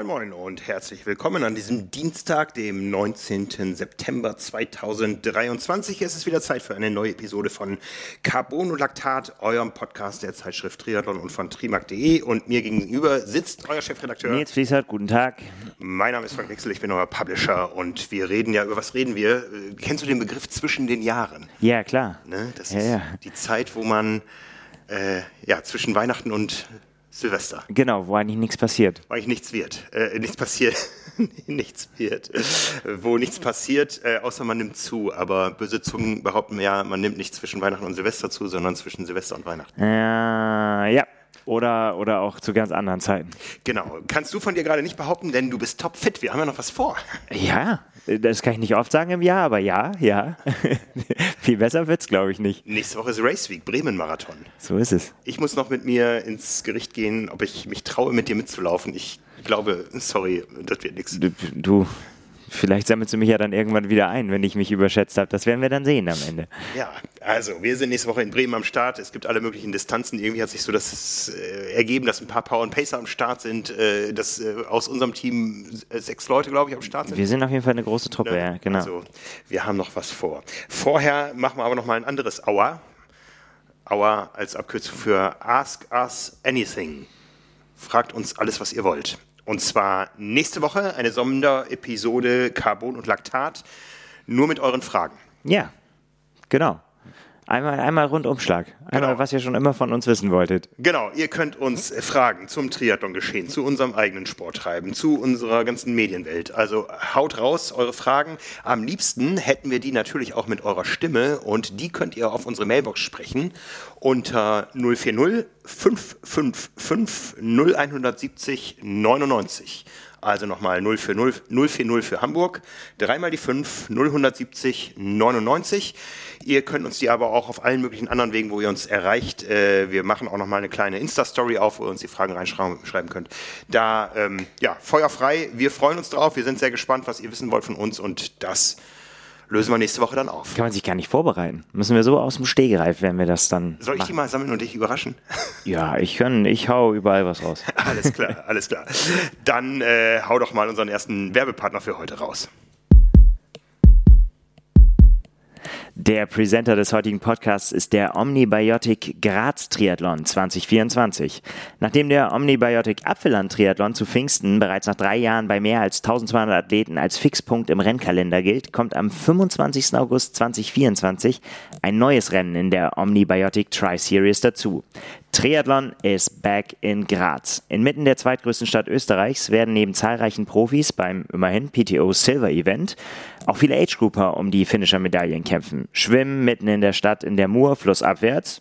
Moin Moin und herzlich willkommen an diesem Dienstag, dem 19. September 2023. Es ist wieder Zeit für eine neue Episode von Carbon und Laktat, eurem Podcast der Zeitschrift Triathlon und von trimark.de. Und mir gegenüber sitzt euer Chefredakteur. Nils Fließert, guten Tag. Mein Name ist Frank Wechsel, ich bin euer Publisher und wir reden ja, über was reden wir? Äh, kennst du den Begriff zwischen den Jahren? Ja, klar. Ne? Das Ja, ist ja. die Zeit, wo man äh, ja, zwischen Weihnachten und Silvester Genau, wo eigentlich nichts passiert. weil nichts wird, äh, nichts passiert, nichts wird, wo nichts passiert, äh, außer man nimmt zu. Aber böse Zungen behaupten ja, man nimmt nicht zwischen Weihnachten und Silvester zu, sondern zwischen Silvester und Weihnachten. Äh, ja. Oder, oder auch zu ganz anderen Zeiten. Genau. Kannst du von dir gerade nicht behaupten, denn du bist topfit. Wir haben ja noch was vor. Ja, das kann ich nicht oft sagen im Jahr, aber ja, ja. Viel besser wird's, glaube ich, nicht. Nächste Woche ist Race Week, Bremen-Marathon. So ist es. Ich muss noch mit mir ins Gericht gehen, ob ich mich traue, mit dir mitzulaufen. Ich glaube, sorry, das wird nichts. Du, du, vielleicht sammelst du mich ja dann irgendwann wieder ein, wenn ich mich überschätzt habe. Das werden wir dann sehen am Ende. Ja, also wir sind nächste Woche in Bremen am Start. Es gibt alle möglichen Distanzen. Irgendwie hat sich so das äh, ergeben, dass ein paar Power und Pacer am Start sind, äh, dass äh, aus unserem Team äh, sechs Leute, glaube ich, am Start sind. Wir sind auf jeden Fall eine große Truppe, ja, genau. Also wir haben noch was vor. Vorher machen wir aber noch mal ein anderes Aua. Aua als Abkürzung für Ask Us Anything. Fragt uns alles, was ihr wollt. Und zwar nächste Woche eine Sonderepisode Carbon und Laktat. Nur mit euren Fragen. ja, genau. Einmal, einmal Rundumschlag. Einmal, Genau. was ihr schon immer von uns wissen wolltet. Genau, ihr könnt uns fragen zum Triathlon-Geschehen, zu unserem eigenen Sporttreiben, zu unserer ganzen Medienwelt. Also haut raus eure Fragen. Am liebsten hätten wir die natürlich auch mit eurer Stimme und die könnt ihr auf unsere Mailbox sprechen unter 040 555 0170 99. Also nochmal 040, 040 für Hamburg, dreimal die 5, 0170 99. Ihr könnt uns die aber auch auf allen möglichen anderen Wegen, wo ihr uns erreicht. Äh, wir machen auch nochmal eine kleine Insta-Story auf, wo ihr uns die Fragen reinschreiben schreiben könnt. Da, ähm, ja, feuerfrei. Wir freuen uns drauf. Wir sind sehr gespannt, was ihr wissen wollt von uns und das lösen wir nächste Woche dann auf. Kann man sich gar nicht vorbereiten. Müssen wir so aus dem Stegreif, wenn wir das dann. Soll ich die mal sammeln und dich überraschen? Ja, ich kann, ich hau überall was raus. alles klar, alles klar. Dann äh, hau doch mal unseren ersten Werbepartner für heute raus. Der Presenter des heutigen Podcasts ist der Omnibiotic Graz Triathlon 2024. Nachdem der Omnibiotic Apfelland Triathlon zu Pfingsten bereits nach drei Jahren bei mehr als 1200 Athleten als Fixpunkt im Rennkalender gilt, kommt am 25. August 2024 ein neues Rennen in der Omnibiotic Tri-Series dazu. Triathlon is back in Graz. Inmitten der zweitgrößten Stadt Österreichs werden neben zahlreichen Profis beim immerhin PTO Silver Event auch viele Age-Grouper um die Finisher-Medaillen kämpfen. Schwimmen mitten in der Stadt in der Mur, flussabwärts.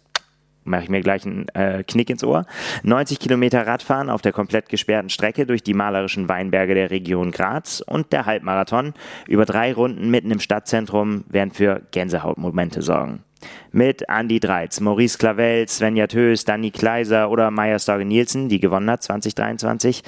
Mache ich mir gleich einen äh, Knick ins Ohr. 90 Kilometer Radfahren auf der komplett gesperrten Strecke durch die malerischen Weinberge der Region Graz und der Halbmarathon über drei Runden mitten im Stadtzentrum werden für Gänsehautmomente sorgen. Mit Andy Dreiz, Maurice Clavel, Svenja Tös, Danny Kleiser oder Maya Storge Nielsen, die gewonnen hat 2023,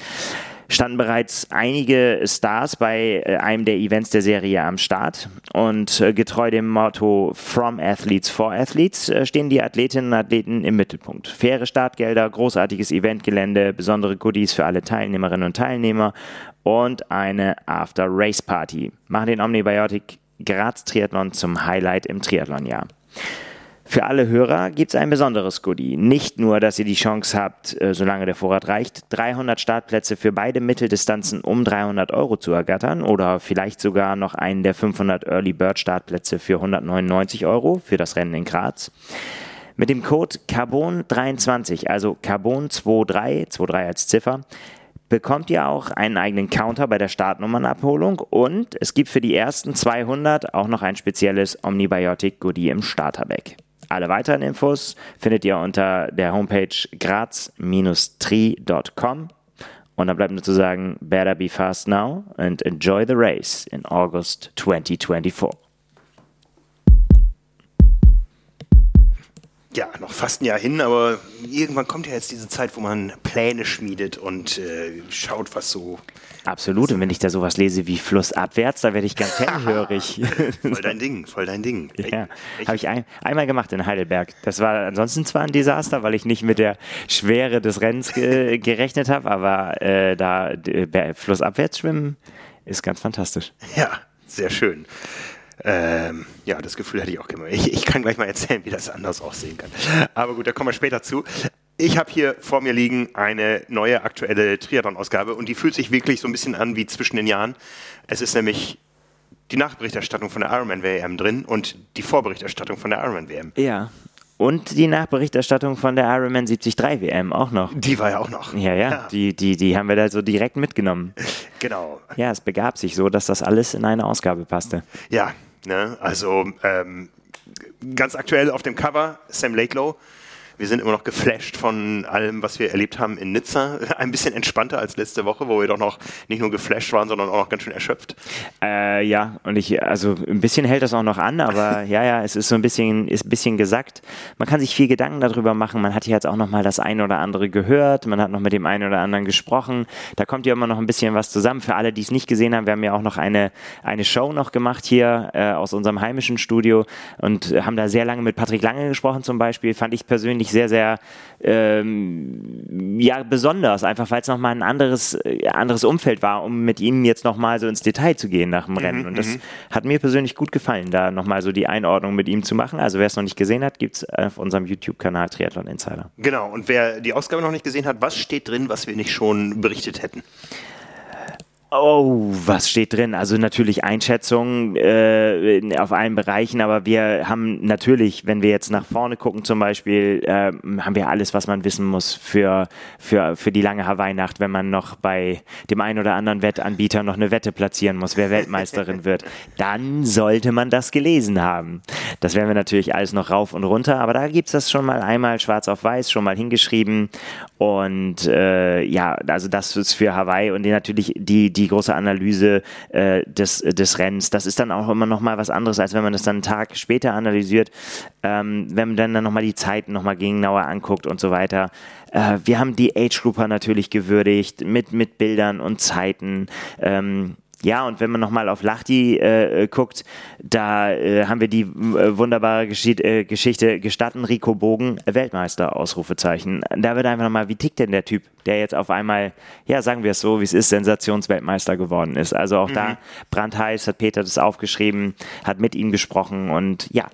standen bereits einige Stars bei äh, einem der Events der Serie am Start. Und äh, getreu dem Motto From Athletes for Athletes äh, stehen die Athletinnen und Athleten im Mittelpunkt. Faire Startgelder, großartiges Eventgelände, besondere Goodies für alle Teilnehmerinnen und Teilnehmer und eine After-Race-Party. Machen den Omnibiotic Graz Triathlon zum Highlight im Triathlonjahr. Für alle Hörer gibt es ein besonderes Goodie. Nicht nur, dass ihr die Chance habt, äh, solange der Vorrat reicht, 300 Startplätze für beide Mitteldistanzen um 300 Euro zu ergattern oder vielleicht sogar noch einen der 500 Early Bird Startplätze für 199 Euro für das Rennen in Graz. Mit dem Code Carbon23, also Carbon23, 23 als Ziffer, bekommt ihr auch einen eigenen Counter bei der Startnummernabholung und es gibt für die ersten 200 auch noch ein spezielles Omnibiotic Goodie im Starterback. Alle weiteren Infos findet ihr unter der Homepage graz-tri.com und dann bleibt nur zu sagen, better be fast now and enjoy the race in August 2024. Ja, noch fast ein Jahr hin, aber irgendwann kommt ja jetzt diese Zeit, wo man Pläne schmiedet und äh, schaut, was so. Absolut. Und wenn ich da sowas lese wie flussabwärts, da werde ich ganz hellhörig. voll dein Ding, voll dein Ding. Ja, habe ich ein, einmal gemacht in Heidelberg. Das war ansonsten zwar ein Desaster, weil ich nicht mit der Schwere des Rennens ge gerechnet habe, aber äh, da äh, flussabwärts schwimmen ist ganz fantastisch. Ja, sehr schön. Ähm, ja, das Gefühl hatte ich auch immer. Ich, ich kann gleich mal erzählen, wie das anders aussehen kann. Aber gut, da kommen wir später zu. Ich habe hier vor mir liegen eine neue aktuelle Triathlon-Ausgabe und die fühlt sich wirklich so ein bisschen an wie zwischen den Jahren. Es ist nämlich die Nachberichterstattung von der Ironman WM drin und die Vorberichterstattung von der Ironman WM. Ja. Und die Nachberichterstattung von der Ironman 73 WM auch noch. Die war ja auch noch. Ja, ja, ja. Die, die, die haben wir da so direkt mitgenommen. Genau. Ja, es begab sich so, dass das alles in eine Ausgabe passte. Ja, ne? also ähm, ganz aktuell auf dem Cover Sam Lakelow wir sind immer noch geflasht von allem, was wir erlebt haben in Nizza. Ein bisschen entspannter als letzte Woche, wo wir doch noch nicht nur geflasht waren, sondern auch noch ganz schön erschöpft. Äh, ja, und ich, also ein bisschen hält das auch noch an, aber ja, ja, es ist so ein bisschen, ist ein bisschen gesagt. Man kann sich viel Gedanken darüber machen. Man hat jetzt auch noch mal das eine oder andere gehört. Man hat noch mit dem einen oder anderen gesprochen. Da kommt ja immer noch ein bisschen was zusammen. Für alle, die es nicht gesehen haben, wir haben ja auch noch eine, eine Show noch gemacht hier äh, aus unserem heimischen Studio und haben da sehr lange mit Patrick Lange gesprochen zum Beispiel. Fand ich persönlich sehr, sehr ähm, ja, besonders, einfach weil es nochmal ein anderes, äh, anderes Umfeld war, um mit ihm jetzt nochmal so ins Detail zu gehen nach dem mhm, Rennen. Und das mhm. hat mir persönlich gut gefallen, da nochmal so die Einordnung mit ihm zu machen. Also wer es noch nicht gesehen hat, gibt es auf unserem YouTube-Kanal Triathlon Insider. Genau, und wer die Ausgabe noch nicht gesehen hat, was steht drin, was wir nicht schon berichtet hätten? Oh, was steht drin? Also natürlich Einschätzungen äh, auf allen Bereichen, aber wir haben natürlich, wenn wir jetzt nach vorne gucken zum Beispiel, äh, haben wir alles, was man wissen muss für, für, für die lange Hawaii-Nacht, wenn man noch bei dem einen oder anderen Wettanbieter noch eine Wette platzieren muss, wer Weltmeisterin wird. Dann sollte man das gelesen haben. Das werden wir natürlich alles noch rauf und runter, aber da gibt's das schon mal einmal schwarz auf weiß, schon mal hingeschrieben und äh, ja, also das ist für Hawaii und die natürlich die, die die große Analyse äh, des, des Rennens. Das ist dann auch immer noch mal was anderes, als wenn man das dann einen Tag später analysiert, ähm, wenn man dann, dann noch mal die Zeiten noch mal genauer anguckt und so weiter. Äh, wir haben die Age-Grouper natürlich gewürdigt mit, mit Bildern und Zeiten. Ähm, ja, und wenn man nochmal auf Lachti äh, guckt, da äh, haben wir die äh, wunderbare Geschicht, äh, Geschichte gestatten Rico Bogen, Weltmeister, Ausrufezeichen. Da wird einfach nochmal, wie tickt denn der Typ, der jetzt auf einmal, ja, sagen wir es so, wie es ist, Sensationsweltmeister geworden ist. Also auch mhm. da brandheiß hat Peter das aufgeschrieben, hat mit ihm gesprochen und ja,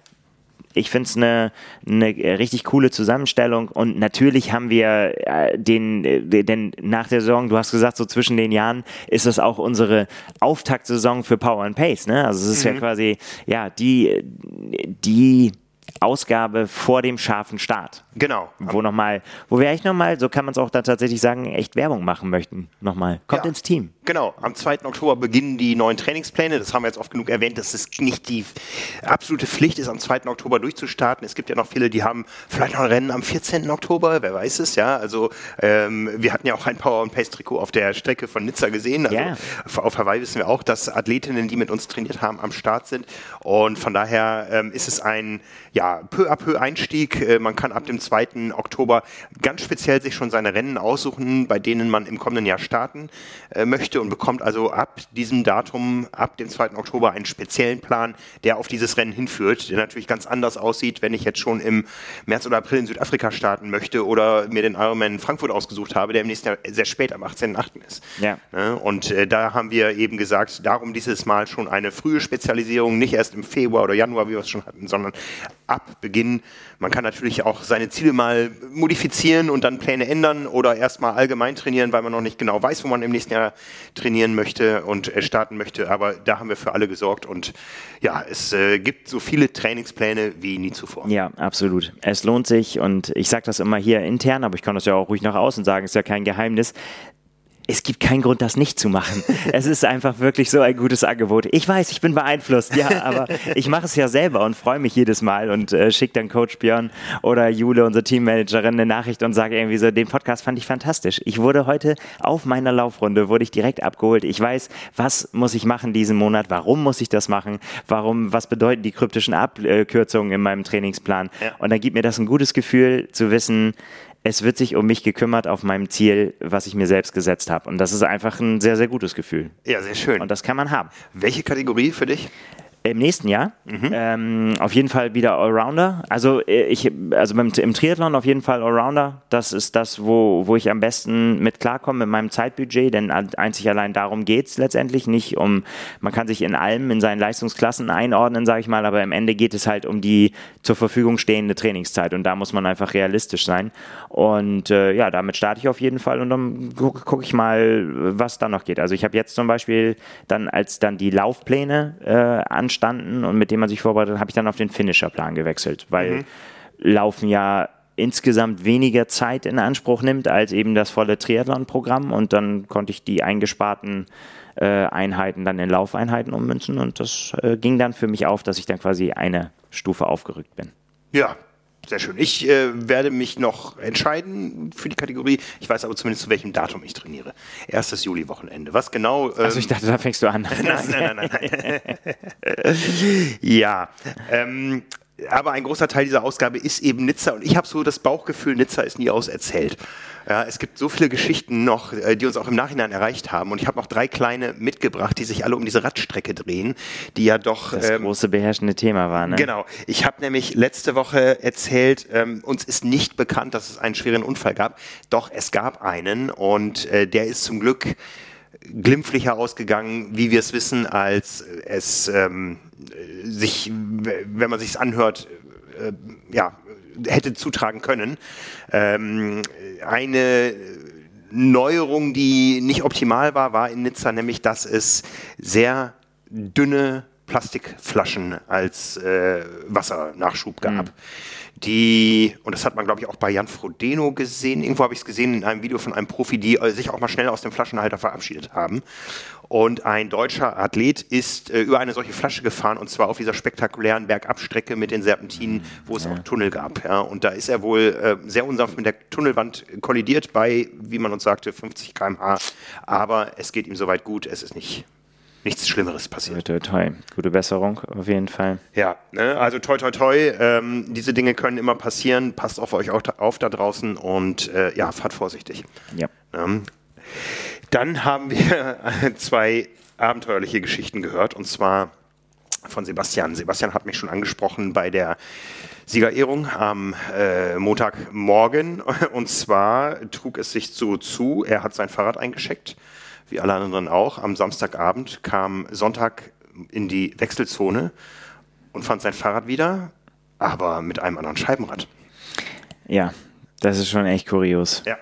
ich finde es eine ne richtig coole Zusammenstellung und natürlich haben wir äh, den, äh, denn nach der Saison, du hast gesagt, so zwischen den Jahren ist das auch unsere Auftaktsaison für Power and Pace, ne? Also es ist mhm. ja quasi, ja, die, die Ausgabe vor dem scharfen Start. Genau. Wo nochmal, wo wir echt nochmal, so kann man es auch da tatsächlich sagen, echt Werbung machen möchten. Nochmal. Kommt ja. ins Team. Genau. Am 2. Oktober beginnen die neuen Trainingspläne. Das haben wir jetzt oft genug erwähnt, dass es nicht die absolute Pflicht ist, am 2. Oktober durchzustarten. Es gibt ja noch viele, die haben vielleicht noch ein Rennen am 14. Oktober, wer weiß es, ja. Also ähm, wir hatten ja auch ein Power and Pace Trikot auf der Strecke von Nizza gesehen. Also yeah. auf Hawaii wissen wir auch, dass Athletinnen, die mit uns trainiert haben, am Start sind. Und von daher ähm, ist es ein, ja, peu à peu Einstieg. Äh, man kann ab dem 2. Oktober ganz speziell sich schon seine Rennen aussuchen, bei denen man im kommenden Jahr starten äh, möchte und bekommt also ab diesem Datum, ab dem 2. Oktober einen speziellen Plan, der auf dieses Rennen hinführt, der natürlich ganz anders aussieht, wenn ich jetzt schon im März oder April in Südafrika starten möchte oder mir den Ironman in Frankfurt ausgesucht habe, der im nächsten Jahr sehr spät am 18.8. ist. Ja. Ne? Und äh, da haben wir eben gesagt, darum dieses Mal schon eine frühe Spezialisierung, nicht erst im Februar oder Januar, wie wir es schon hatten, sondern ab Beginn. Man kann natürlich auch seine Ziele mal modifizieren und dann Pläne ändern oder erstmal allgemein trainieren, weil man noch nicht genau weiß, wo man im nächsten Jahr trainieren möchte und äh, starten möchte. Aber da haben wir für alle gesorgt und ja, es äh, gibt so viele Trainingspläne wie nie zuvor. Ja, absolut. Es lohnt sich und ich sage das immer hier intern, aber ich kann das ja auch ruhig nach außen sagen, ist ja kein Geheimnis es gibt keinen Grund, das nicht zu machen. es ist einfach wirklich so ein gutes Angebot. Ich weiß, ich bin beeinflusst, ja, aber ich mache es ja selber und freue mich jedes Mal und äh, schicke dann Coach Björn oder Jule, unsere Teammanagerin, eine Nachricht und sage irgendwie so, den Podcast fand ich fantastisch. Ich wurde heute auf meiner Laufrunde, wurde ich direkt abgeholt. Ich weiß, was muss ich machen diesen Monat, warum muss ich das machen, warum, was bedeuten die kryptischen Abkürzungen in meinem Trainingsplan. Ja. Und dann gibt mir das ein gutes Gefühl zu wissen, es wird sich um mich gekümmert auf meinem Ziel, was ich mir selbst gesetzt habe. Und das ist einfach ein sehr, sehr gutes Gefühl. Ja, sehr schön. Und das kann man haben. Welche Kategorie für dich? Im nächsten Jahr mhm. ähm, auf jeden Fall wieder Allrounder. Also äh, ich, also beim, im Triathlon auf jeden Fall Allrounder. Das ist das, wo, wo ich am besten mit klarkomme mit meinem Zeitbudget, denn einzig allein darum geht es letztendlich nicht um, man kann sich in allem in seinen Leistungsklassen einordnen, sage ich mal, aber am Ende geht es halt um die zur Verfügung stehende Trainingszeit und da muss man einfach realistisch sein. Und äh, ja, damit starte ich auf jeden Fall und dann gucke guck ich mal, was da noch geht. Also ich habe jetzt zum Beispiel dann, als dann die Laufpläne äh, anstehen, standen und mit dem man sich vorbereitet, habe ich dann auf den Finisher-Plan gewechselt, weil mhm. Laufen ja insgesamt weniger Zeit in Anspruch nimmt als eben das volle Triathlon-Programm und dann konnte ich die eingesparten äh, Einheiten dann in Laufeinheiten ummünzen und das äh, ging dann für mich auf, dass ich dann quasi eine Stufe aufgerückt bin. Ja, sehr schön. Ich äh, werde mich noch entscheiden für die Kategorie. Ich weiß aber zumindest, zu welchem Datum ich trainiere. Erstes Juli-Wochenende. Was genau? Ähm, also ich dachte, da fängst du an. nein, nein, nein, nein. nein. ja. Ähm, aber ein großer Teil dieser Ausgabe ist eben Nizza und ich habe so das Bauchgefühl, Nizza ist nie auserzählt. Ja, es gibt so viele Geschichten noch, äh, die uns auch im Nachhinein erreicht haben und ich habe noch drei kleine mitgebracht, die sich alle um diese Radstrecke drehen, die ja doch das ähm, große beherrschende Thema war. Ne? Genau. Ich habe nämlich letzte Woche erzählt, ähm, uns ist nicht bekannt, dass es einen schweren Unfall gab, doch es gab einen und äh, der ist zum Glück glimpflicher ausgegangen, wie wir es wissen, als es ähm, sich, wenn man sich anhört, äh, ja, hätte zutragen können. Ähm, eine Neuerung, die nicht optimal war, war in Nizza nämlich, dass es sehr dünne Plastikflaschen als äh, Wassernachschub gab. Mhm die, und das hat man, glaube ich, auch bei Jan Frodeno gesehen, irgendwo habe ich es gesehen in einem Video von einem Profi, die äh, sich auch mal schnell aus dem Flaschenhalter verabschiedet haben. Und ein deutscher Athlet ist äh, über eine solche Flasche gefahren und zwar auf dieser spektakulären Bergabstrecke mit den Serpentinen, wo es ja. auch Tunnel gab. Ja. Und da ist er wohl äh, sehr unsanft mit der Tunnelwand kollidiert bei, wie man uns sagte, 50 km/h. Aber es geht ihm soweit gut, es ist nicht nichts Schlimmeres passiert. Toi, toi, toi. Gute Besserung auf jeden Fall. Ja, ne? also toi, toi, toi. Ähm, diese Dinge können immer passieren. Passt auf euch auch da, auf da draußen und äh, ja, fahrt vorsichtig. Ja. Ähm, dann haben wir zwei abenteuerliche Geschichten gehört und zwar von Sebastian. Sebastian hat mich schon angesprochen bei der Siegerehrung am äh, Montagmorgen. Und zwar trug es sich so zu, er hat sein Fahrrad eingeschickt wie alle anderen auch, am Samstagabend kam Sonntag in die Wechselzone und fand sein Fahrrad wieder, aber mit einem anderen Scheibenrad. Ja, das ist schon echt kurios. Ja,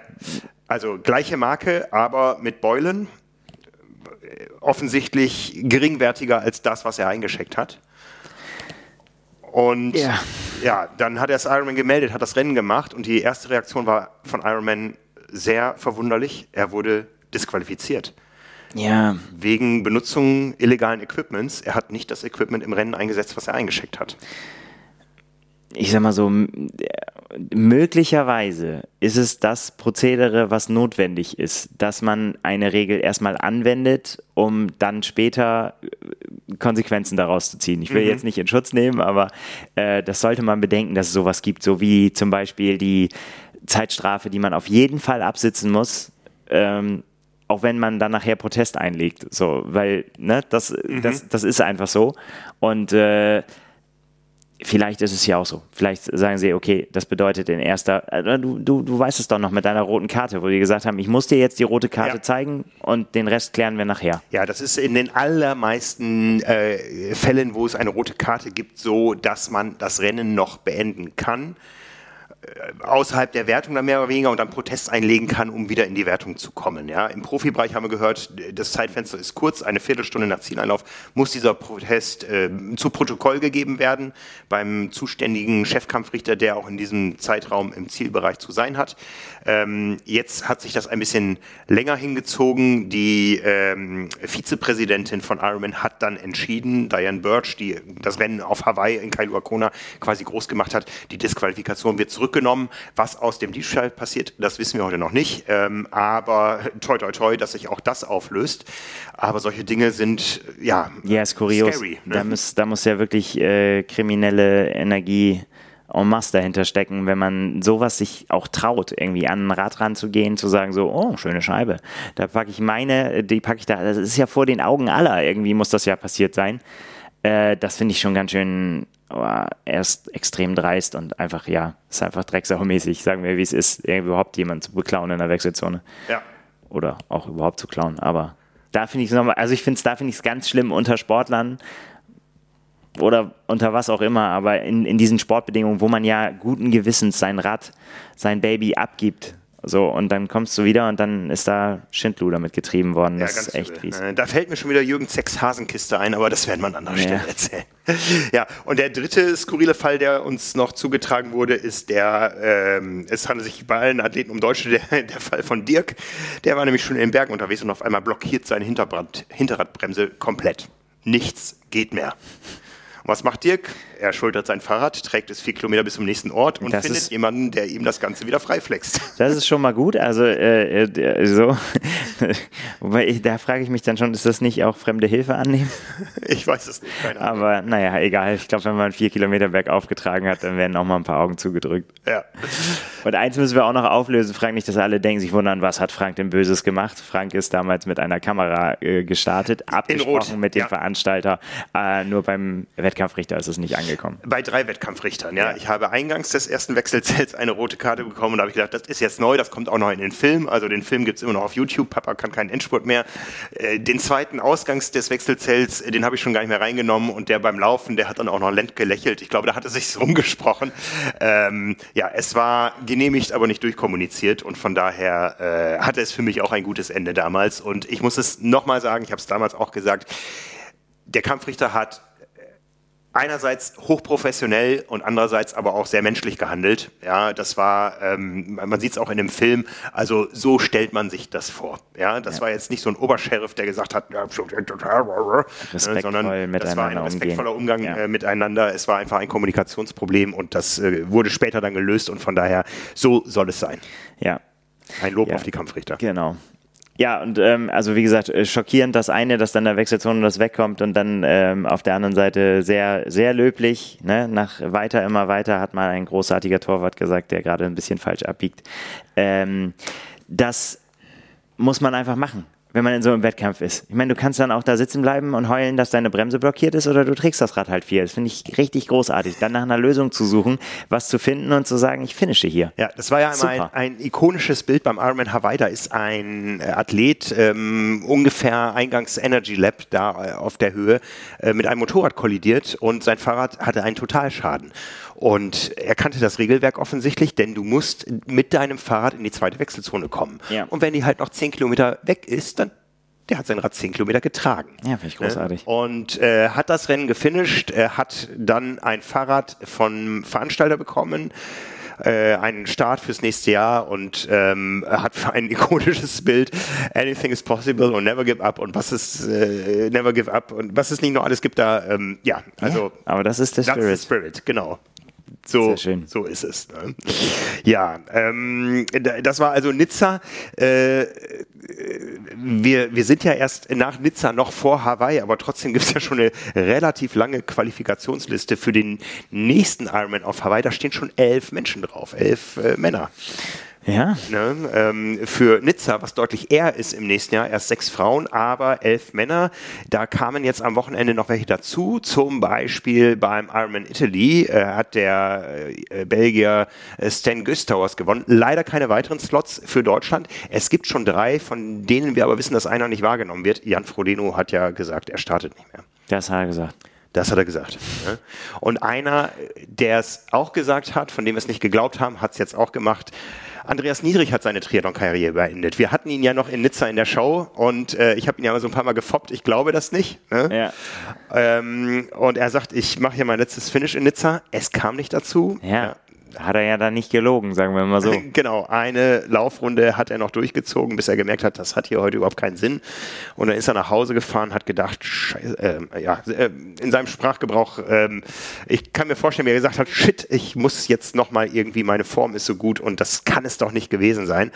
also gleiche Marke, aber mit Beulen. Offensichtlich geringwertiger als das, was er eingeschickt hat. Und ja. ja, dann hat er das Ironman gemeldet, hat das Rennen gemacht und die erste Reaktion war von Ironman sehr verwunderlich. Er wurde disqualifiziert. Ja. Wegen Benutzung illegalen Equipments. Er hat nicht das Equipment im Rennen eingesetzt, was er eingeschickt hat. Ich sag mal so, möglicherweise ist es das Prozedere, was notwendig ist, dass man eine Regel erstmal anwendet, um dann später äh, Konsequenzen daraus zu ziehen. Ich will mhm. jetzt nicht in Schutz nehmen, aber äh, das sollte man bedenken, dass es sowas gibt, so wie zum Beispiel die Zeitstrafe, die man auf jeden Fall absitzen muss, ähm, auch wenn man dann nachher Protest einlegt. So, weil, ne, das, mhm. das, das ist einfach so. Und äh, vielleicht ist es ja auch so. Vielleicht sagen sie, okay, das bedeutet in erster, äh, du, du, du weißt es doch noch mit deiner roten Karte, wo die gesagt haben, ich muss dir jetzt die rote Karte ja. zeigen und den Rest klären wir nachher. Ja, das ist in den allermeisten äh, Fällen, wo es eine rote Karte gibt, so, dass man das Rennen noch beenden kann außerhalb der Wertung dann mehr oder weniger und dann Protest einlegen kann, um wieder in die Wertung zu kommen. Ja. Im Profibereich haben wir gehört, das Zeitfenster ist kurz, eine Viertelstunde nach Zieleinlauf muss dieser Protest äh, zu Protokoll gegeben werden beim zuständigen Chefkampfrichter, der auch in diesem Zeitraum im Zielbereich zu sein hat. Ähm, jetzt hat sich das ein bisschen länger hingezogen. Die ähm, Vizepräsidentin von Ironman hat dann entschieden, Diane Birch, die das Rennen auf Hawaii in Kailua Kona quasi groß gemacht hat, die Disqualifikation wird zurückgenommen. Was aus dem Diebstahl passiert, das wissen wir heute noch nicht. Ähm, aber toi toi toi, dass sich auch das auflöst. Aber solche Dinge sind ja, ja ist kurios. Scary, ne? da, muss, da muss ja wirklich äh, kriminelle Energie en masse dahinter stecken, wenn man sowas sich auch traut, irgendwie an ein Rad ranzugehen, zu sagen so, oh, schöne Scheibe. Da packe ich meine, die packe ich da, das ist ja vor den Augen aller, irgendwie muss das ja passiert sein. Äh, das finde ich schon ganz schön oh, erst extrem dreist und einfach, ja, ist einfach drecksaumäßig, sagen wir, wie es ist, überhaupt jemanden zu beklauen in der Wechselzone. Ja. Oder auch überhaupt zu klauen, aber da finde ich es nochmal, also ich finde es, da finde ich es ganz schlimm unter Sportlern, oder unter was auch immer, aber in, in diesen Sportbedingungen, wo man ja guten Gewissens sein Rad, sein Baby abgibt. So, und dann kommst du wieder und dann ist da Schindluder mit getrieben worden. Das ja, ist echt fies. Äh, da fällt mir schon wieder Jürgen Zecks Hasenkiste ein, aber das werden wir an anderer ja. Stelle erzählen. ja, und der dritte skurrile Fall, der uns noch zugetragen wurde, ist der, ähm, es handelt sich bei allen Athleten um Deutsche, der, der Fall von Dirk. Der war nämlich schon in den Bergen unterwegs und auf einmal blockiert seine Hinterbrand, Hinterradbremse komplett. Nichts geht mehr. Und was macht Dirk? Er schultert sein Fahrrad, trägt es vier Kilometer bis zum nächsten Ort und das findet jemanden, der ihm das Ganze wieder freiflext. Das ist schon mal gut. Also äh, äh, so, da frage ich mich dann schon, ist das nicht auch fremde Hilfe annehmen? Ich weiß es nicht. Keine Ahnung. Aber naja, egal. Ich glaube, wenn man vier Kilometer bergauf getragen hat, dann werden auch mal ein paar Augen zugedrückt. Ja. Und eins müssen wir auch noch auflösen. Frank, nicht, dass alle denken, sich wundern, was hat Frank denn Böses gemacht? Frank ist damals mit einer Kamera äh, gestartet, abgesprochen mit dem ja. Veranstalter. Äh, nur beim Wettkampfrichter ist es nicht angekommen. Bei drei Wettkampfrichtern, ja. ja. Ich habe eingangs des ersten Wechselzells eine rote Karte bekommen und da habe ich gedacht, das ist jetzt neu, das kommt auch noch in den Film. Also den Film gibt es immer noch auf YouTube. Papa kann keinen Endspurt mehr. Äh, den zweiten Ausgangs des Wechselzells, äh, den habe ich schon gar nicht mehr reingenommen und der beim Laufen, der hat dann auch noch lent gelächelt. Ich glaube, da hatte sich rumgesprochen. Ähm, ja, es war genehmigt, aber nicht durchkommuniziert und von daher äh, hatte es für mich auch ein gutes Ende damals und ich muss es nochmal sagen, ich habe es damals auch gesagt, der Kampfrichter hat einerseits hochprofessionell und andererseits aber auch sehr menschlich gehandelt. Ja, das war, ähm, man sieht es auch in dem Film, also so stellt man sich das vor. Ja, das ja. war jetzt nicht so ein Obersheriff, der gesagt hat, ja, sondern das war ein respektvoller Umgang ja. äh, miteinander. Es war einfach ein Kommunikationsproblem und das äh, wurde später dann gelöst und von daher, so soll es sein. Ja. Ein Lob auf die Kampfrichter. Genau. Ja, und ähm, also wie gesagt, äh, schockierend das eine, dass dann der Wechselzone das wegkommt und dann ähm, auf der anderen Seite sehr, sehr löblich, ne? nach weiter, immer weiter, hat mal ein großartiger Torwart gesagt, der gerade ein bisschen falsch abbiegt. Ähm, das muss man einfach machen wenn man in so einem Wettkampf ist. Ich meine, du kannst dann auch da sitzen bleiben und heulen, dass deine Bremse blockiert ist oder du trägst das Rad halt viel. Das finde ich richtig großartig. Dann nach einer Lösung zu suchen, was zu finden und zu sagen, ich finische hier. Ja, das war ja einmal ein, ein, ikonisches Bild beim Ironman Hawaii. Da ist ein äh, Athlet ähm, ungefähr eingangs Energy Lab da äh, auf der Höhe äh, mit einem Motorrad kollidiert und sein Fahrrad hatte einen Totalschaden. Und er kannte das Regelwerk offensichtlich, denn du musst mit deinem Fahrrad in die zweite Wechselzone kommen. Ja. Und wenn die halt noch zehn Kilometer weg ist, dann der hat sein Rad zehn Kilometer getragen. Ja, finde ich großartig. Und äh, hat das Rennen gefinisht, er hat dann ein Fahrrad vom Veranstalter bekommen, äh, einen Start fürs nächste Jahr und ähm, hat ein ikonisches Bild, Anything is possible und Never give up und was ist äh, Never give up und was es nicht noch alles gibt da, ähm, ja, also. Ja, aber das ist der Spirit. Spirit, genau. So, so ist es. Ne? Ja, ähm, das war also Nizza. Äh, wir, wir sind ja erst nach Nizza noch vor Hawaii, aber trotzdem gibt es ja schon eine relativ lange Qualifikationsliste für den nächsten Ironman auf Hawaii. Da stehen schon elf Menschen drauf, elf äh, Männer. Ja. Ne, ähm, für Nizza, was deutlich eher ist im nächsten Jahr, erst sechs Frauen, aber elf Männer. Da kamen jetzt am Wochenende noch welche dazu. Zum Beispiel beim Ironman Italy äh, hat der äh, Belgier äh, Stan Güstauers gewonnen. Leider keine weiteren Slots für Deutschland. Es gibt schon drei, von denen wir aber wissen, dass einer nicht wahrgenommen wird. Jan Frodeno hat ja gesagt, er startet nicht mehr. Das hat er gesagt. Das hat er gesagt. Ne? Und einer, der es auch gesagt hat, von dem wir es nicht geglaubt haben, hat es jetzt auch gemacht. Andreas Niedrig hat seine Triathlon-Karriere beendet. Wir hatten ihn ja noch in Nizza in der Show und äh, ich habe ihn ja mal so ein paar Mal gefoppt. Ich glaube das nicht. Ne? Ja. Ähm, und er sagt, ich mache hier mein letztes Finish in Nizza. Es kam nicht dazu. Ja. ja hat er ja dann nicht gelogen, sagen wir mal so. Genau, eine Laufrunde hat er noch durchgezogen, bis er gemerkt hat, das hat hier heute überhaupt keinen Sinn. Und dann ist er nach Hause gefahren, hat gedacht, scheiße, äh, ja, äh, in seinem Sprachgebrauch, äh, ich kann mir vorstellen, wie er gesagt hat, shit, ich muss jetzt nochmal irgendwie, meine Form ist so gut und das kann es doch nicht gewesen sein.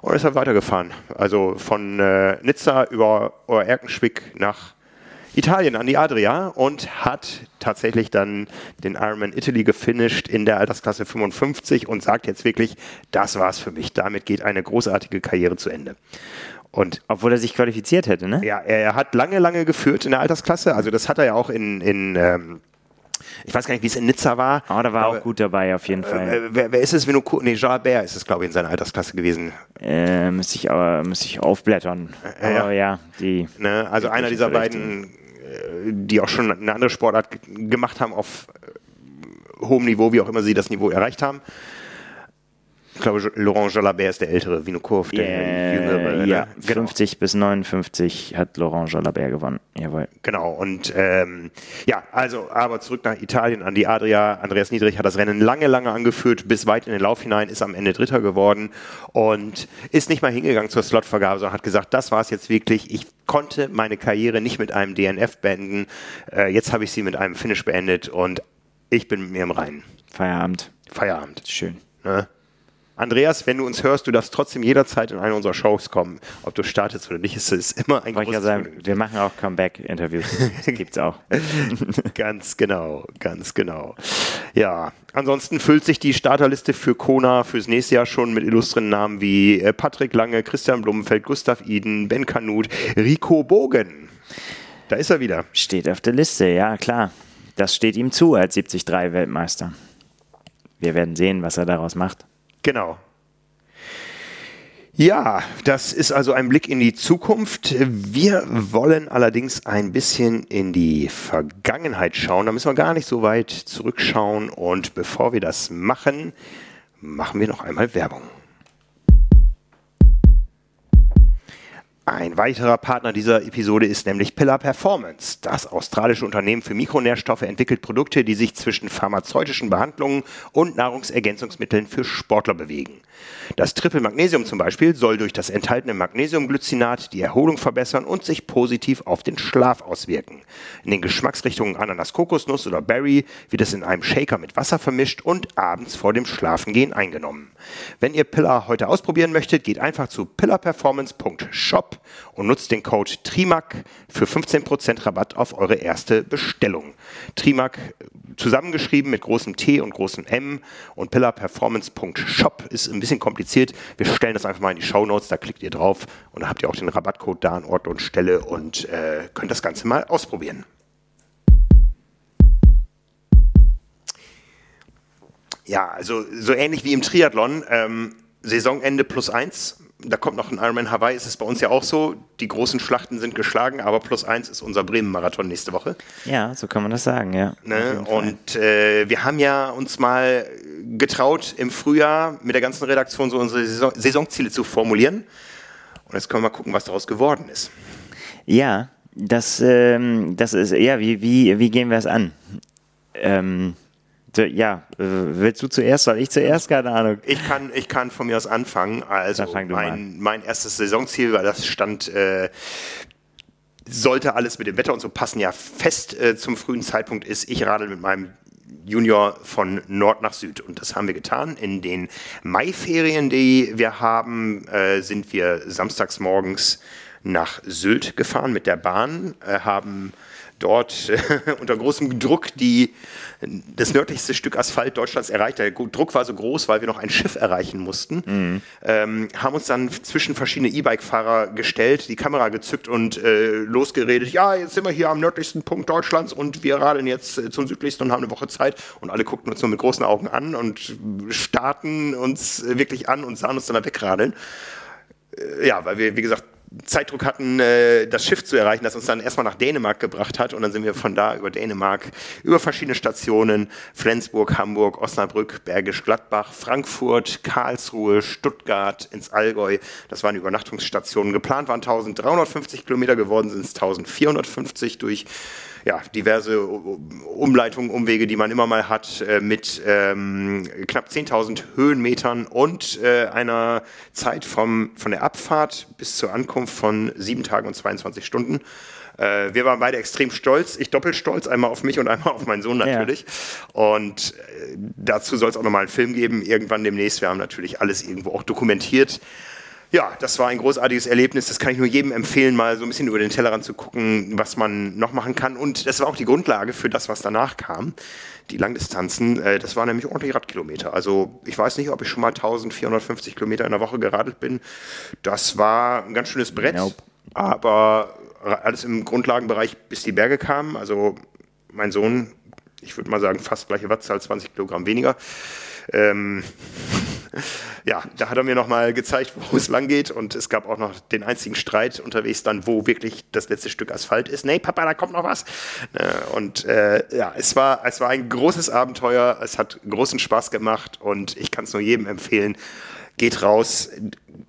Und ist er weitergefahren. Also von äh, Nizza über Erkenschwick nach Italien an die Adria und hat tatsächlich dann den Ironman Italy gefinisht in der Altersklasse 55 und sagt jetzt wirklich, das war's für mich. Damit geht eine großartige Karriere zu Ende. Und Obwohl er sich qualifiziert hätte, ne? Ja, er hat lange, lange geführt in der Altersklasse. Also das hat er ja auch in, in ähm, ich weiß gar nicht, wie es in Nizza war. Oh, da war aber, auch gut dabei, auf jeden äh, Fall. Äh, wer, wer, ist es, wenn du, nee, Jalbert ist es, glaube ich, in seiner Altersklasse gewesen. Äh, müsste ich aber, müsste ich aufblättern. Äh, aber ja, ja die. Ne, also einer dieser beiden die auch schon eine andere Sportart gemacht haben auf äh, hohem Niveau, wie auch immer sie das Niveau erreicht haben. Ich glaube, Laurent Jalabert ist der ältere, Vinokurov der yeah, jüngere. Ne? Ja, genau. 50 bis 59 hat Laurent Jalabert gewonnen. Jawohl. Genau, und ähm, ja, also, aber zurück nach Italien an die Adria. Andreas Niedrig hat das Rennen lange, lange angeführt, bis weit in den Lauf hinein, ist am Ende Dritter geworden und ist nicht mal hingegangen zur Slotvergabe, sondern hat gesagt, das war es jetzt wirklich. Ich konnte meine Karriere nicht mit einem DNF beenden. Äh, jetzt habe ich sie mit einem Finish beendet und ich bin mit mir im Reinen. Feierabend. Feierabend. Schön. Ne? Andreas, wenn du uns hörst, du darfst trotzdem jederzeit in eine unserer Shows kommen. Ob du startest oder nicht, ist es immer ein großes sagen, Wir machen auch Comeback-Interviews. Gibt's auch. ganz genau, ganz genau. Ja, ansonsten füllt sich die Starterliste für Kona fürs nächste Jahr schon mit illustren Namen wie äh, Patrick Lange, Christian Blumenfeld, Gustav Iden, Ben Kanut, Rico Bogen. Da ist er wieder. Steht auf der Liste, ja klar. Das steht ihm zu als 73-Weltmeister. Wir werden sehen, was er daraus macht. Genau. Ja, das ist also ein Blick in die Zukunft. Wir wollen allerdings ein bisschen in die Vergangenheit schauen. Da müssen wir gar nicht so weit zurückschauen. Und bevor wir das machen, machen wir noch einmal Werbung. Ein weiterer Partner dieser Episode ist nämlich Pillar Performance. Das australische Unternehmen für Mikronährstoffe entwickelt Produkte, die sich zwischen pharmazeutischen Behandlungen und Nahrungsergänzungsmitteln für Sportler bewegen. Das Triple Magnesium zum Beispiel soll durch das enthaltene Magnesiumglycinat die Erholung verbessern und sich positiv auf den Schlaf auswirken. In den Geschmacksrichtungen Ananas, Kokosnuss oder Berry wird es in einem Shaker mit Wasser vermischt und abends vor dem Schlafengehen eingenommen. Wenn ihr Pillar heute ausprobieren möchtet, geht einfach zu pillarperformance.shop und nutzt den Code TRIMAC für 15% Rabatt auf eure erste Bestellung. TRIMAC zusammengeschrieben mit großem T und großem M und pillarperformance.shop ist ein bisschen kompliziert. Wir stellen das einfach mal in die Show Notes, da klickt ihr drauf und dann habt ihr auch den Rabattcode da an Ort und Stelle und äh, könnt das Ganze mal ausprobieren. Ja, also so ähnlich wie im Triathlon, ähm, Saisonende plus eins da kommt noch ein Ironman Hawaii, ist es bei uns ja auch so. Die großen Schlachten sind geschlagen, aber plus eins ist unser Bremen-Marathon nächste Woche. Ja, so kann man das sagen, ja. Ne? Und äh, wir haben ja uns mal getraut, im Frühjahr mit der ganzen Redaktion so unsere Saison Saisonziele zu formulieren. Und jetzt können wir mal gucken, was daraus geworden ist. Ja, das, ähm, das ist, ja, wie, wie, wie gehen wir es an? Ähm, ja, äh, willst du zuerst? Soll ich zuerst? Keine Ahnung. Ich kann, ich kann von mir aus anfangen. Also mein, mein erstes Saisonziel, weil das stand, äh, sollte alles mit dem Wetter und so passen, ja fest äh, zum frühen Zeitpunkt ist, ich radel mit meinem Junior von Nord nach Süd. Und das haben wir getan. In den Maiferien, die wir haben, äh, sind wir samstags morgens nach Sylt gefahren mit der Bahn, äh, haben dort unter großem Druck die, das nördlichste Stück Asphalt Deutschlands erreicht. Der Druck war so groß, weil wir noch ein Schiff erreichen mussten. Mhm. Ähm, haben uns dann zwischen verschiedene E-Bike-Fahrer gestellt, die Kamera gezückt und äh, losgeredet. Ja, jetzt sind wir hier am nördlichsten Punkt Deutschlands und wir radeln jetzt äh, zum südlichsten und haben eine Woche Zeit. Und alle guckten uns nur mit großen Augen an und starten uns wirklich an und sahen uns dann da wegradeln. Äh, ja, weil wir, wie gesagt, Zeitdruck hatten, äh, das Schiff zu erreichen, das uns dann erstmal nach Dänemark gebracht hat. Und dann sind wir von da über Dänemark, über verschiedene Stationen, Flensburg, Hamburg, Osnabrück, Bergisch Gladbach, Frankfurt, Karlsruhe, Stuttgart, ins Allgäu. Das waren Übernachtungsstationen. Geplant waren 1350 Kilometer, geworden sind es 1450 durch ja, diverse Umleitungen, Umwege, die man immer mal hat, äh, mit ähm, knapp 10.000 Höhenmetern und äh, einer Zeit vom, von der Abfahrt bis zur Ankunft von sieben Tagen und 22 Stunden. Äh, wir waren beide extrem stolz. Ich doppelt stolz, einmal auf mich und einmal auf meinen Sohn natürlich. Ja. Und äh, dazu soll es auch nochmal einen Film geben, irgendwann demnächst. Wir haben natürlich alles irgendwo auch dokumentiert ja, das war ein großartiges Erlebnis. Das kann ich nur jedem empfehlen, mal so ein bisschen über den Tellerrand zu gucken, was man noch machen kann. Und das war auch die Grundlage für das, was danach kam. Die Langdistanzen, äh, das waren nämlich ordentlich Radkilometer. Also ich weiß nicht, ob ich schon mal 1450 Kilometer in der Woche geradelt bin. Das war ein ganz schönes Brett, nope. aber alles im Grundlagenbereich, bis die Berge kamen. Also mein Sohn, ich würde mal sagen, fast gleiche Wattzahl, 20 Kilogramm weniger. Ähm, ja, da hat er mir nochmal gezeigt, wo es lang geht. Und es gab auch noch den einzigen Streit unterwegs dann, wo wirklich das letzte Stück Asphalt ist. Nee, Papa, da kommt noch was. Äh, und äh, ja, es war, es war ein großes Abenteuer. Es hat großen Spaß gemacht und ich kann es nur jedem empfehlen. Geht raus.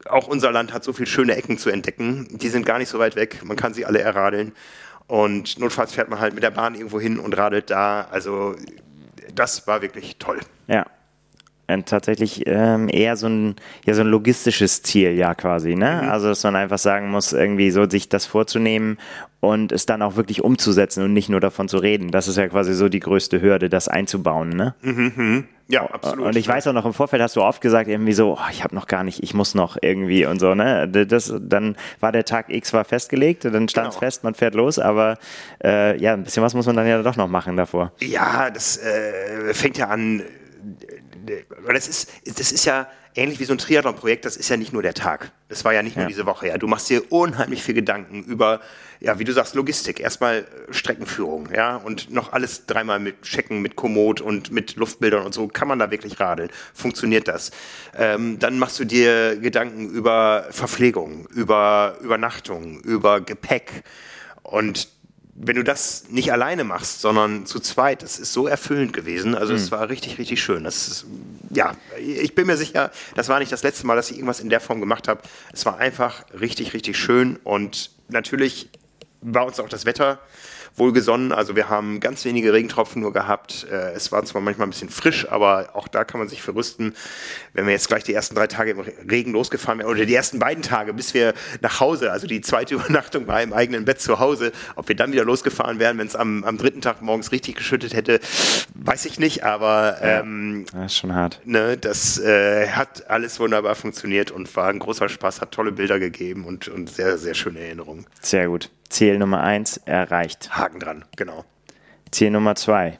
Auch unser Land hat so viele schöne Ecken zu entdecken. Die sind gar nicht so weit weg. Man kann sie alle erradeln. Und notfalls fährt man halt mit der Bahn irgendwo hin und radelt da. Also das war wirklich toll. Ja, tatsächlich ähm, eher so ein, ja, so ein logistisches Ziel, ja, quasi. Ne? Mhm. Also, dass man einfach sagen muss, irgendwie so sich das vorzunehmen und es dann auch wirklich umzusetzen und nicht nur davon zu reden. Das ist ja quasi so die größte Hürde, das einzubauen. Ne? Mhm, mhm. Ja, absolut. Und ich weiß auch noch, im Vorfeld hast du oft gesagt, irgendwie so, oh, ich habe noch gar nicht, ich muss noch irgendwie und so, ne? Das, dann war der Tag X war festgelegt, dann stand es genau. fest, man fährt los, aber äh, ja, ein bisschen was muss man dann ja doch noch machen davor. Ja, das äh, fängt ja an das ist, das ist ja ähnlich wie so ein Triathlon-Projekt, das ist ja nicht nur der Tag. Das war ja nicht nur ja. diese Woche, ja. Du machst dir unheimlich viel Gedanken über, ja, wie du sagst, Logistik. Erstmal Streckenführung, ja, und noch alles dreimal mit Checken, mit Komoot und mit Luftbildern und so. Kann man da wirklich radeln? Funktioniert das? Ähm, dann machst du dir Gedanken über Verpflegung, über Übernachtung, über Gepäck. Und wenn du das nicht alleine machst, sondern zu zweit, das ist so erfüllend gewesen. Also es mhm. war richtig, richtig schön. Das ist, ja, ich bin mir sicher, das war nicht das letzte Mal, dass ich irgendwas in der Form gemacht habe. Es war einfach richtig, richtig schön und natürlich war uns auch das Wetter wohlgesonnen. Also wir haben ganz wenige Regentropfen nur gehabt. Äh, es war zwar manchmal ein bisschen frisch, aber auch da kann man sich verrüsten. Wenn wir jetzt gleich die ersten drei Tage im Regen losgefahren wären, oder die ersten beiden Tage, bis wir nach Hause, also die zweite Übernachtung war im eigenen Bett zu Hause, ob wir dann wieder losgefahren wären, wenn es am, am dritten Tag morgens richtig geschüttet hätte, weiß ich nicht, aber ähm, ja, das ist schon hart. Ne, das äh, hat alles wunderbar funktioniert und war ein großer Spaß, hat tolle Bilder gegeben und, und sehr, sehr schöne Erinnerungen. Sehr gut. Ziel Nummer eins erreicht. Haken dran, genau. Ziel Nummer zwei.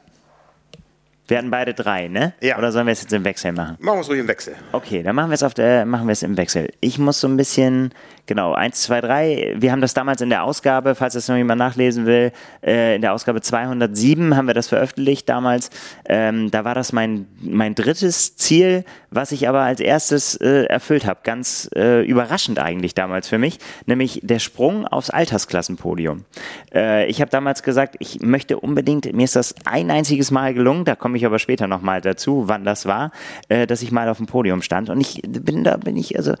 Wir hatten beide drei, ne? Ja. Oder sollen wir es jetzt im Wechsel machen? Machen wir es ruhig im Wechsel. Okay, dann machen wir es auf der, machen wir es im Wechsel. Ich muss so ein bisschen Genau, 1, 2, 3. Wir haben das damals in der Ausgabe, falls das noch jemand nachlesen will, äh, in der Ausgabe 207 haben wir das veröffentlicht damals. Ähm, da war das mein, mein drittes Ziel, was ich aber als erstes äh, erfüllt habe. Ganz äh, überraschend eigentlich damals für mich, nämlich der Sprung aufs Altersklassenpodium. Äh, ich habe damals gesagt, ich möchte unbedingt, mir ist das ein einziges Mal gelungen, da komme ich aber später nochmal dazu, wann das war, äh, dass ich mal auf dem Podium stand. Und ich bin da, bin ich, also,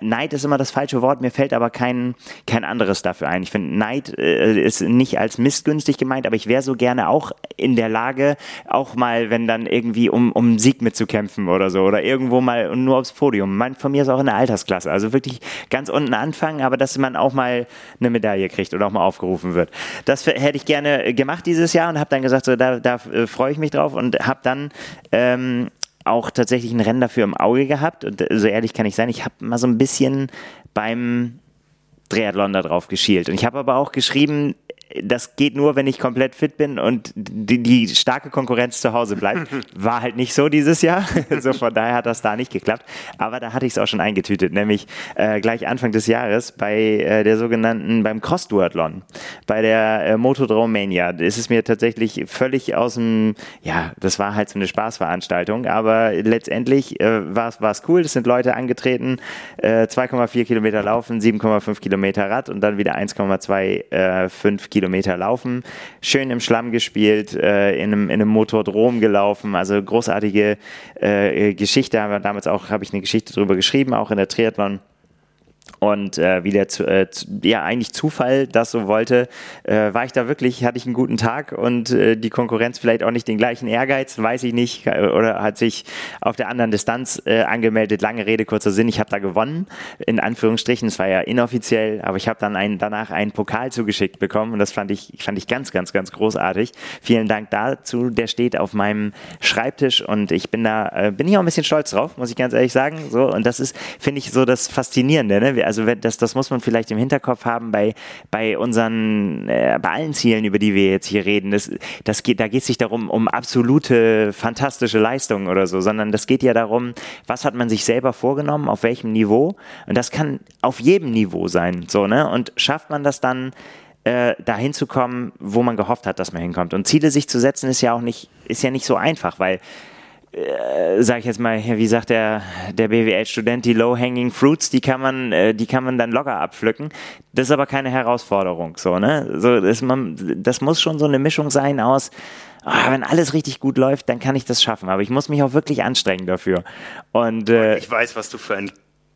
Neid ist immer das falsche Wort, mir fällt aber kein, kein anderes dafür ein. Ich finde, Neid äh, ist nicht als missgünstig gemeint, aber ich wäre so gerne auch in der Lage, auch mal, wenn dann irgendwie um, um Sieg mitzukämpfen oder so, oder irgendwo mal nur aufs Podium. Man, von mir ist auch in der Altersklasse. Also wirklich ganz unten anfangen, aber dass man auch mal eine Medaille kriegt oder auch mal aufgerufen wird. Das hätte ich gerne gemacht dieses Jahr und habe dann gesagt, so, da, da äh, freue ich mich drauf und habe dann ähm, auch tatsächlich ein Rennen dafür im Auge gehabt. Und so ehrlich kann ich sein, ich habe mal so ein bisschen beim Triathlon da drauf geschielt. Und ich habe aber auch geschrieben, das geht nur, wenn ich komplett fit bin und die, die starke Konkurrenz zu Hause bleibt. War halt nicht so dieses Jahr. so von daher hat das da nicht geklappt. Aber da hatte ich es auch schon eingetütet, nämlich äh, gleich Anfang des Jahres bei äh, der sogenannten, beim Cross-Duathlon, bei der äh, Motodrome Mania. Das ist mir tatsächlich völlig aus dem, ja, das war halt so eine Spaßveranstaltung, aber letztendlich äh, war es cool. Es sind Leute angetreten, äh, 2,4 Kilometer laufen, 7,5 Kilometer Rad und dann wieder 1,25 äh, Kilometer laufen. Schön im Schlamm gespielt, äh, in, einem, in einem Motordrom gelaufen. Also großartige äh, Geschichte. Haben damals auch, habe ich eine Geschichte darüber geschrieben, auch in der Triathlon und äh, wie der zu, äh, ja eigentlich Zufall das so wollte, äh, war ich da wirklich, hatte ich einen guten Tag und äh, die Konkurrenz vielleicht auch nicht den gleichen Ehrgeiz, weiß ich nicht, äh, oder hat sich auf der anderen Distanz äh, angemeldet. Lange Rede, kurzer Sinn, ich habe da gewonnen, in Anführungsstrichen, es war ja inoffiziell, aber ich habe dann einen, danach einen Pokal zugeschickt bekommen und das fand ich, fand ich ganz, ganz, ganz großartig. Vielen Dank dazu, der steht auf meinem Schreibtisch und ich bin da, äh, bin ich auch ein bisschen stolz drauf, muss ich ganz ehrlich sagen. So, und das ist, finde ich, so das Faszinierende, ne? Also das, das muss man vielleicht im Hinterkopf haben bei, bei unseren, äh, bei allen Zielen, über die wir jetzt hier reden. Das, das geht, da geht es nicht darum, um absolute fantastische Leistungen oder so, sondern das geht ja darum, was hat man sich selber vorgenommen, auf welchem Niveau. Und das kann auf jedem Niveau sein, so, ne? Und schafft man das dann, äh, dahin zu kommen, wo man gehofft hat, dass man hinkommt. Und Ziele sich zu setzen ist ja auch nicht, ist ja nicht so einfach, weil äh, sag ich jetzt mal, wie sagt der, der BWL-Student, die low-hanging fruits, die kann man, äh, die kann man dann locker abpflücken. Das ist aber keine Herausforderung, so, ne? So, das, man, das muss schon so eine Mischung sein aus, oh, wenn alles richtig gut läuft, dann kann ich das schaffen. Aber ich muss mich auch wirklich anstrengen dafür. Und, äh, ich weiß, was du für ein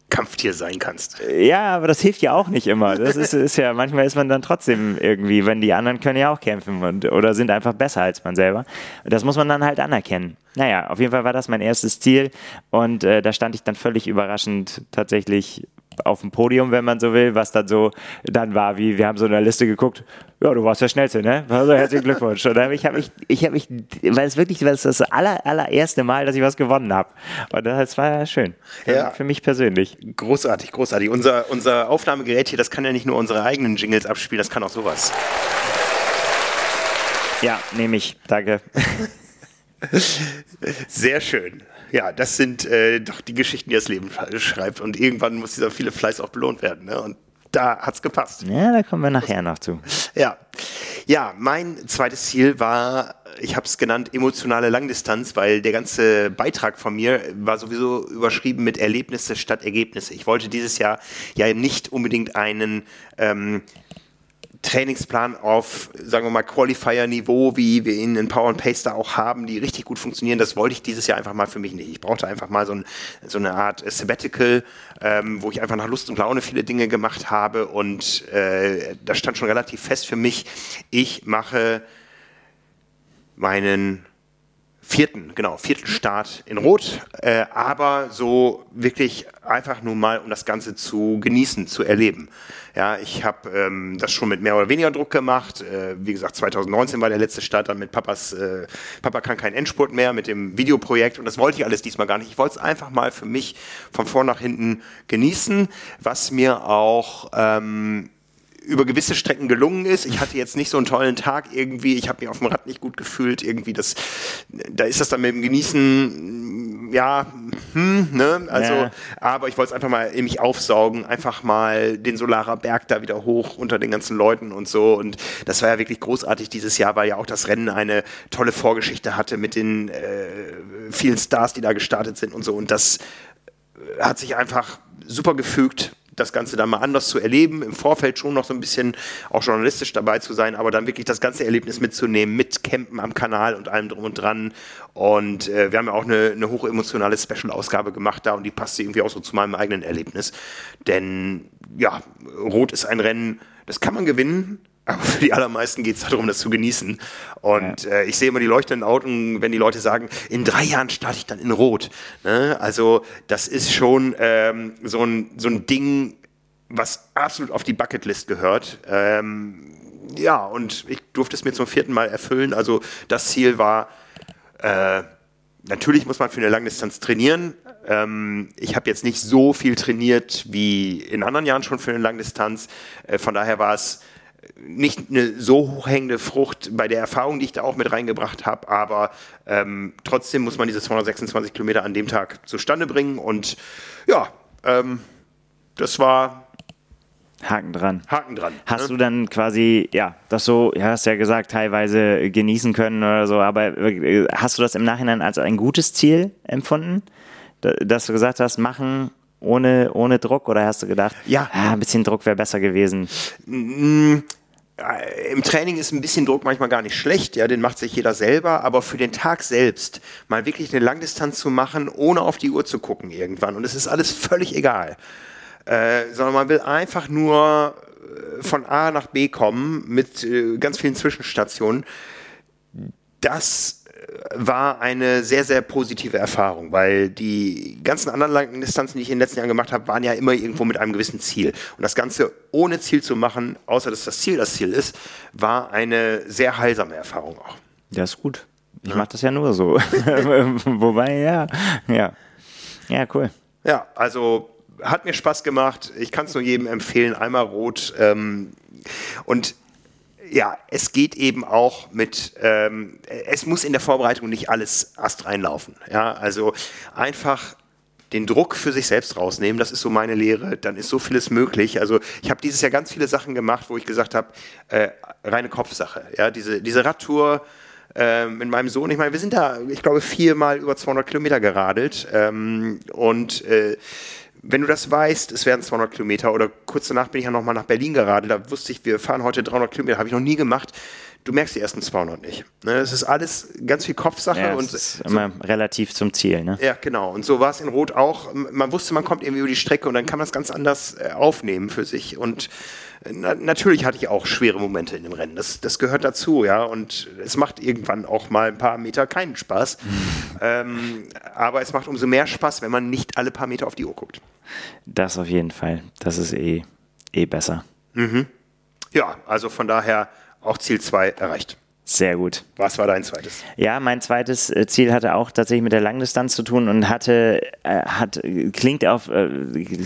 Kampftier sein kannst. Ja, aber das hilft ja auch nicht immer. Das ist, ist ja, manchmal ist man dann trotzdem irgendwie, wenn die anderen können ja auch kämpfen und, oder sind einfach besser als man selber. Das muss man dann halt anerkennen. Naja, auf jeden Fall war das mein erstes Ziel und äh, da stand ich dann völlig überraschend tatsächlich auf dem Podium, wenn man so will, was dann so dann war, wie wir haben so eine Liste geguckt, ja, du warst der Schnellste, ne? Also herzlichen Glückwunsch. Und ich habe mich, ich habe mich, weil es wirklich, weil es das aller, allererste Mal, dass ich was gewonnen habe. Und das war schön. Für, ja. für mich persönlich. Großartig, großartig. Unser, unser Aufnahmegerät hier, das kann ja nicht nur unsere eigenen Jingles abspielen, das kann auch sowas. Ja, nehme ich. Danke. Sehr schön ja, das sind äh, doch die Geschichten, die das Leben schreibt. Und irgendwann muss dieser viele Fleiß auch belohnt werden. Ne? Und da hat es gepasst. Ja, da kommen wir nachher noch zu. Ja, ja mein zweites Ziel war, ich habe es genannt, emotionale Langdistanz, weil der ganze Beitrag von mir war sowieso überschrieben mit Erlebnisse statt Ergebnisse. Ich wollte dieses Jahr ja nicht unbedingt einen ähm, Trainingsplan auf, sagen wir mal, Qualifier-Niveau, wie wir ihn in Power and Pace da auch haben, die richtig gut funktionieren, das wollte ich dieses Jahr einfach mal für mich nicht. Ich brauchte einfach mal so, ein, so eine Art Sabbatical, ähm, wo ich einfach nach Lust und Laune viele Dinge gemacht habe und äh, das stand schon relativ fest für mich. Ich mache meinen vierten, genau, vierten Start in Rot, äh, aber so wirklich einfach nur mal, um das Ganze zu genießen, zu erleben. Ja, ich habe ähm, das schon mit mehr oder weniger Druck gemacht. Äh, wie gesagt, 2019 war der letzte Start dann mit Papas, äh, Papa kann keinen Endspurt mehr mit dem Videoprojekt und das wollte ich alles diesmal gar nicht. Ich wollte es einfach mal für mich von vorn nach hinten genießen, was mir auch ähm, über gewisse Strecken gelungen ist. Ich hatte jetzt nicht so einen tollen Tag irgendwie. Ich habe mich auf dem Rad nicht gut gefühlt. Irgendwie das, da ist das dann mit dem Genießen, ja, hm, ne? Also, ja. aber ich wollte es einfach mal in mich aufsaugen, einfach mal den Solarer Berg da wieder hoch unter den ganzen Leuten und so. Und das war ja wirklich großartig dieses Jahr, weil ja auch das Rennen eine tolle Vorgeschichte hatte mit den äh, vielen Stars, die da gestartet sind und so. Und das hat sich einfach super gefügt das Ganze dann mal anders zu erleben, im Vorfeld schon noch so ein bisschen auch journalistisch dabei zu sein, aber dann wirklich das ganze Erlebnis mitzunehmen, mit Campen am Kanal und allem drum und dran. Und äh, wir haben ja auch eine, eine hochemotionale Special-Ausgabe gemacht da und die passte irgendwie auch so zu meinem eigenen Erlebnis. Denn ja, Rot ist ein Rennen, das kann man gewinnen, aber für die allermeisten geht es darum, das zu genießen. Und ja. äh, ich sehe immer die leuchtenden Augen, wenn die Leute sagen, in drei Jahren starte ich dann in Rot. Ne? Also das ist schon ähm, so, ein, so ein Ding, was absolut auf die Bucketlist gehört. Ähm, ja, und ich durfte es mir zum vierten Mal erfüllen. Also das Ziel war, äh, natürlich muss man für eine Langdistanz trainieren. Ähm, ich habe jetzt nicht so viel trainiert wie in anderen Jahren schon für eine Langdistanz. Äh, von daher war es nicht eine so hochhängende Frucht bei der Erfahrung, die ich da auch mit reingebracht habe, aber ähm, trotzdem muss man diese 226 Kilometer an dem Tag zustande bringen und ja, ähm, das war Haken dran. Haken dran. Hast ne? du dann quasi, ja, das so, ja, hast ja gesagt, teilweise genießen können oder so, aber äh, hast du das im Nachhinein als ein gutes Ziel empfunden? Dass du gesagt hast, machen ohne, ohne Druck oder hast du gedacht, ja, ah, ein bisschen Druck wäre besser gewesen? Mm, im Training ist ein bisschen Druck manchmal gar nicht schlecht, ja, den macht sich jeder selber, aber für den Tag selbst mal wirklich eine Langdistanz zu machen, ohne auf die Uhr zu gucken irgendwann und es ist alles völlig egal, äh, sondern man will einfach nur äh, von A nach B kommen mit äh, ganz vielen Zwischenstationen. Das war eine sehr, sehr positive Erfahrung, weil die ganzen anderen langen Distanzen, die ich in den letzten Jahren gemacht habe, waren ja immer irgendwo mit einem gewissen Ziel. Und das Ganze ohne Ziel zu machen, außer dass das Ziel das Ziel ist, war eine sehr heilsame Erfahrung auch. Ja, ist gut. Ich ja. mache das ja nur so. Wobei, ja, ja. Ja, cool. Ja, also hat mir Spaß gemacht. Ich kann es nur jedem empfehlen, einmal rot. Ähm, und ja, es geht eben auch mit, ähm, es muss in der Vorbereitung nicht alles Ast reinlaufen. Ja, also einfach den Druck für sich selbst rausnehmen, das ist so meine Lehre, dann ist so vieles möglich. Also ich habe dieses Jahr ganz viele Sachen gemacht, wo ich gesagt habe, äh, reine Kopfsache. Ja, diese, diese Radtour äh, mit meinem Sohn, ich meine, wir sind da, ich glaube, viermal über 200 Kilometer geradelt ähm, und äh, wenn du das weißt, es werden 200 Kilometer oder kurz danach bin ich ja nochmal nach Berlin geradelt, da wusste ich, wir fahren heute 300 Kilometer, habe ich noch nie gemacht. Du merkst die ersten 200 nicht. Ne? Es ist alles ganz viel Kopfsache. Ja, und ist so, immer relativ zum Ziel. Ne? Ja, genau. Und so war es in Rot auch. Man wusste, man kommt irgendwie über die Strecke und dann kann man es ganz anders äh, aufnehmen für sich. Und äh, na, natürlich hatte ich auch schwere Momente in dem Rennen. Das, das gehört dazu, ja. Und es macht irgendwann auch mal ein paar Meter keinen Spaß. Ähm, aber es macht umso mehr Spaß, wenn man nicht alle paar Meter auf die Uhr guckt. Das auf jeden Fall. Das ist eh, eh besser. Mhm. Ja, also von daher auch Ziel 2 erreicht. Sehr gut. Was war dein zweites? Ja, mein zweites äh, Ziel hatte auch tatsächlich mit der Langdistanz zu tun und hatte, äh, hat, klingt auf, äh,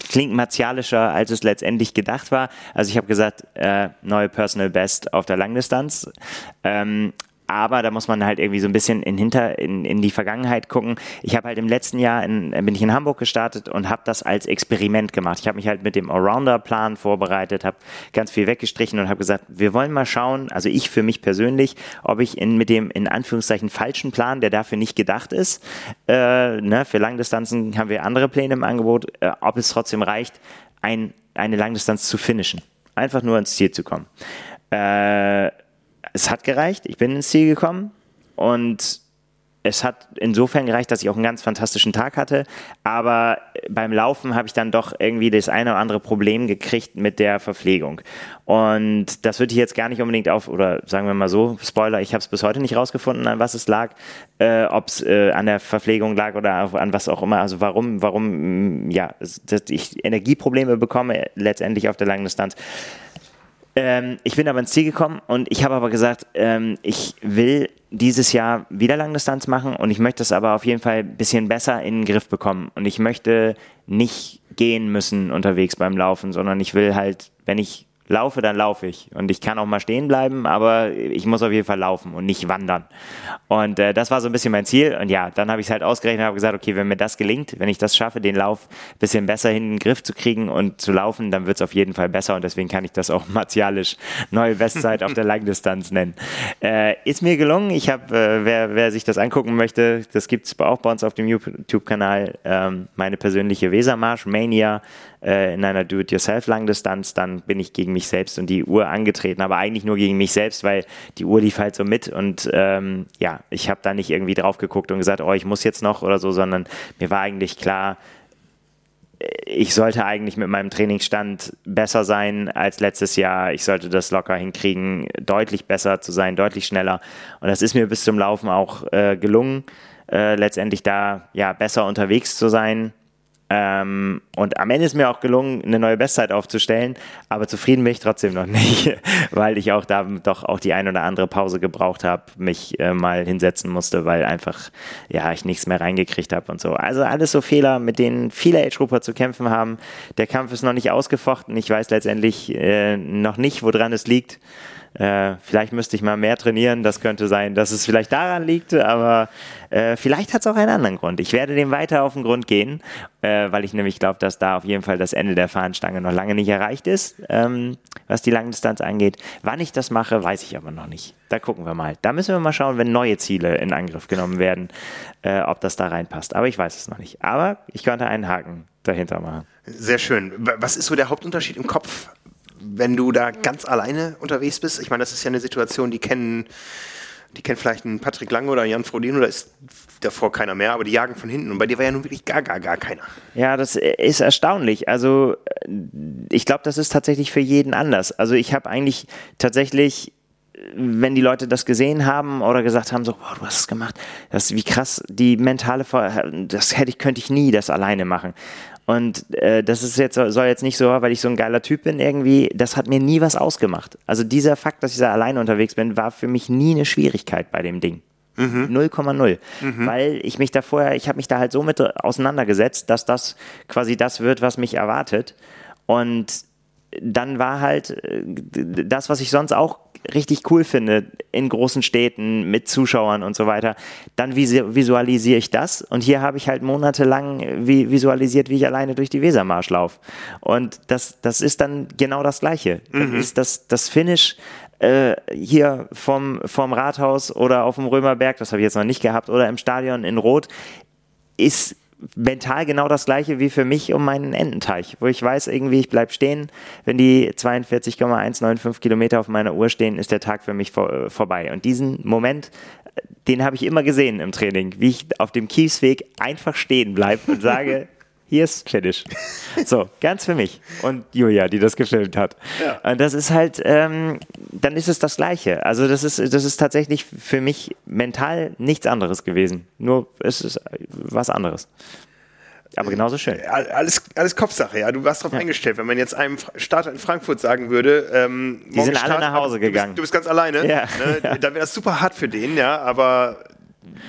klingt martialischer, als es letztendlich gedacht war. Also ich habe gesagt, äh, neue Personal Best auf der Langdistanz. Ähm, aber da muss man halt irgendwie so ein bisschen in, hinter, in, in die Vergangenheit gucken. Ich habe halt im letzten Jahr in, bin ich in Hamburg gestartet und habe das als Experiment gemacht. Ich habe mich halt mit dem Allrounder-Plan vorbereitet, habe ganz viel weggestrichen und habe gesagt, wir wollen mal schauen, also ich für mich persönlich, ob ich in, mit dem in Anführungszeichen falschen Plan, der dafür nicht gedacht ist, äh, ne, für Langdistanzen haben wir andere Pläne im Angebot, äh, ob es trotzdem reicht, ein, eine Langdistanz zu finishen. Einfach nur ins Ziel zu kommen. Äh, es hat gereicht, ich bin ins Ziel gekommen und es hat insofern gereicht, dass ich auch einen ganz fantastischen Tag hatte, aber beim Laufen habe ich dann doch irgendwie das eine oder andere Problem gekriegt mit der Verpflegung. Und das würde ich jetzt gar nicht unbedingt auf, oder sagen wir mal so, Spoiler, ich habe es bis heute nicht rausgefunden, an was es lag, äh, ob es äh, an der Verpflegung lag oder an was auch immer. Also warum, warum, ja, dass ich Energieprobleme bekomme letztendlich auf der langen Distanz. Ähm, ich bin aber ins Ziel gekommen und ich habe aber gesagt, ähm, ich will dieses Jahr wieder Langdistanz machen und ich möchte es aber auf jeden Fall ein bisschen besser in den Griff bekommen. Und ich möchte nicht gehen müssen unterwegs beim Laufen, sondern ich will halt, wenn ich laufe, dann laufe ich. Und ich kann auch mal stehen bleiben, aber ich muss auf jeden Fall laufen und nicht wandern. Und äh, das war so ein bisschen mein Ziel. Und ja, dann habe ich es halt ausgerechnet und habe gesagt, okay, wenn mir das gelingt, wenn ich das schaffe, den Lauf ein bisschen besser in den Griff zu kriegen und zu laufen, dann wird es auf jeden Fall besser. Und deswegen kann ich das auch martialisch neue Bestzeit auf der Langdistanz nennen. Äh, ist mir gelungen. Ich habe, äh, wer, wer sich das angucken möchte, das gibt es auch bei uns auf dem YouTube-Kanal, ähm, meine persönliche Wesermarsch, Mania, äh, in einer Do-it-yourself-Langdistanz, dann bin ich gegen mich selbst und die Uhr angetreten, aber eigentlich nur gegen mich selbst, weil die Uhr lief halt so mit und ähm, ja, ich habe da nicht irgendwie drauf geguckt und gesagt, oh, ich muss jetzt noch oder so, sondern mir war eigentlich klar, äh, ich sollte eigentlich mit meinem Trainingsstand besser sein als letztes Jahr. Ich sollte das locker hinkriegen, deutlich besser zu sein, deutlich schneller. Und das ist mir bis zum Laufen auch äh, gelungen, äh, letztendlich da ja besser unterwegs zu sein Ähm, und am Ende ist mir auch gelungen, eine neue Bestzeit aufzustellen, aber zufrieden bin ich trotzdem noch nicht, weil ich auch da doch auch die ein oder andere Pause gebraucht habe, mich äh, mal hinsetzen musste, weil einfach, ja, ich nichts mehr reingekriegt habe und so. Also alles so Fehler, mit denen viele Age-Grupper zu kämpfen haben. Der Kampf ist noch nicht ausgefochten. Ich weiß letztendlich äh, noch nicht, woran es liegt. Äh, vielleicht müsste ich mal mehr trainieren. Das könnte sein, dass es vielleicht daran liegt, aber äh, vielleicht hat es auch einen anderen Grund. Ich werde dem weiter auf den Grund gehen, äh, weil ich nämlich glaube, dass da auf jeden Fall das Ende der Fahnenstange noch lange nicht erreicht ist, ähm, was die Langdistanz angeht. Wann ich das mache, weiß ich aber noch nicht. Da gucken wir mal. Da müssen wir mal schauen, wenn neue Ziele in Angriff genommen werden, äh, ob das da reinpasst. Aber ich weiß es noch nicht. Aber ich könnte einen Haken dahinter machen. Sehr schön. Was ist so der Hauptunterschied im Kopf wenn du da ganz alleine unterwegs bist, ich meine, das ist ja eine Situation, die kennen, die kennt vielleicht ein Patrick Lange oder Jan Frodeno, da ist davor keiner mehr, aber die jagen von hinten. Und bei dir war ja nun wirklich gar, gar, gar keiner. Ja, das ist erstaunlich. Also ich glaube, das ist tatsächlich für jeden anders. Also ich habe eigentlich tatsächlich wenn die Leute das gesehen haben oder gesagt haben, so, boah, du hast es gemacht, das wie krass, die mentale, das hätte ich, könnte ich nie das alleine machen. Und äh, das ist jetzt, soll jetzt nicht so, weil ich so ein geiler Typ bin irgendwie, das hat mir nie was ausgemacht. Also dieser Fakt, dass ich da alleine unterwegs bin, war für mich nie eine Schwierigkeit bei dem Ding. 0,0. Mhm. Mhm. Weil ich mich da vorher, ich habe mich da halt so mit auseinandergesetzt, dass das quasi das wird, was mich erwartet. Und dann war halt äh, das, was ich sonst auch richtig cool finde, in großen Städten mit Zuschauern und so weiter, dann visualisiere ich das. Und hier habe ich halt monatelang visualisiert, wie ich alleine durch die Wesermarsch laufe. Und das, das ist dann genau das Gleiche. Mhm. Das ist das, das Finish äh, hier vom, vom Rathaus oder auf dem Römerberg, das habe ich jetzt noch nicht gehabt, oder im Stadion in Rot, ist mental genau das gleiche wie für mich um meinen Ententeich, wo ich weiß, irgendwie, ich bleibe stehen. Wenn die 42,195 Kilometer auf meiner Uhr stehen, ist der Tag für mich vor, äh, vorbei. Und diesen Moment, den habe ich immer gesehen im Training, wie ich auf dem Kiesweg einfach stehen bleibe und sage, hier ist Finish. So, ganz für mich. Und Julia, die das gefilmt hat. Ja. Und das ist halt, ähm, dann ist es das Gleiche. Also das ist, das ist tatsächlich für mich mental nichts anderes gewesen. Nur es ist was anderes. Aber genauso schön. Alles, alles Kopfsache, ja. Du warst darauf ja. eingestellt. Wenn man jetzt einem Starter in Frankfurt sagen würde, ähm, die sind alle nach Hause gegangen. Du bist, du bist ganz alleine. Ja. Ne? Dann wäre das super hart für den, ja. Aber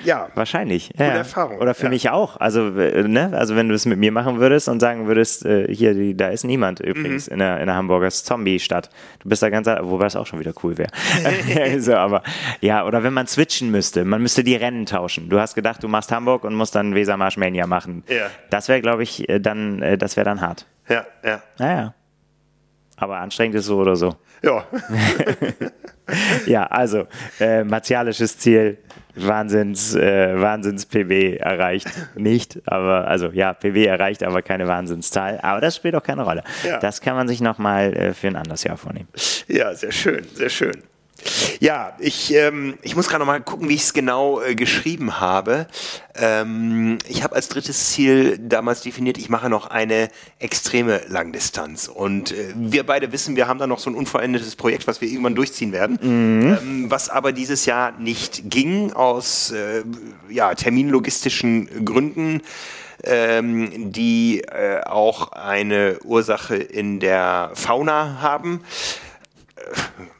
ja. Wahrscheinlich. Ja. Erfahrung. Oder für ja. mich auch. Also, äh, ne? also wenn du es mit mir machen würdest und sagen würdest, äh, hier, die, da ist niemand übrigens mhm. in, der, in der Hamburger Zombie-Stadt. Du bist da ganz, wobei es auch schon wieder cool wäre. so, aber ja, oder wenn man switchen müsste, man müsste die Rennen tauschen. Du hast gedacht, du machst Hamburg und musst dann Wesermarsch Mania machen. Ja. Das wäre, glaube ich, äh, dann, das wäre dann hart. Ja, ja. Naja. Aber anstrengend ist so oder so. Ja. ja, also, äh, martialisches Ziel, Wahnsinns, äh, Wahnsinns-PW erreicht. Nicht, aber, also ja, PW erreicht, aber keine Wahnsinnszahl. Aber das spielt auch keine Rolle. Ja. Das kann man sich nochmal äh, für ein anderes Jahr vornehmen. Ja, sehr schön, sehr schön. Ja, ich, ähm, ich muss gerade noch mal gucken, wie ich es genau äh, geschrieben habe. Ähm, ich habe als drittes Ziel damals definiert, ich mache noch eine extreme Langdistanz. Und äh, wir beide wissen, wir haben da noch so ein unvollendetes Projekt, was wir irgendwann durchziehen werden. Mhm. Ähm, was aber dieses Jahr nicht ging, aus äh, ja, terminlogistischen Gründen. Ähm, die äh, auch eine Ursache in der Fauna haben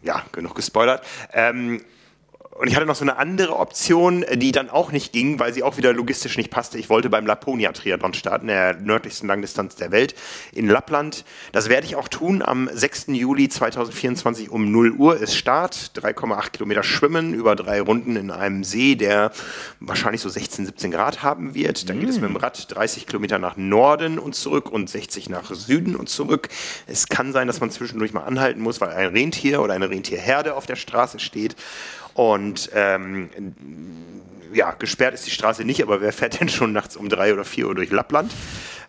ja, genug gespoilert. Ähm, und ich hatte noch so eine andere Option, die dann auch nicht ging, weil sie auch wieder logistisch nicht passte. Ich wollte beim Laponia-Triathlon starten, der nördlichsten Langdistanz der Welt in Lappland. Das werde ich auch tun. Am 6. Juli 2024 um 0 Uhr ist Start. 3,8 Kilometer schwimmen über drei Runden in einem See, der wahrscheinlich so 16, 17 Grad haben wird. Dann geht es mit dem Rad 30 Kilometer nach Norden und zurück und 60 nach Süden und zurück. Es kann sein, dass man zwischendurch mal anhalten muss, weil ein Rentier oder eine Rentierherde auf der Straße steht. Und ähm, ja, gesperrt ist die Straße nicht, aber wer fährt denn schon nachts um drei oder vier Uhr durch Lappland?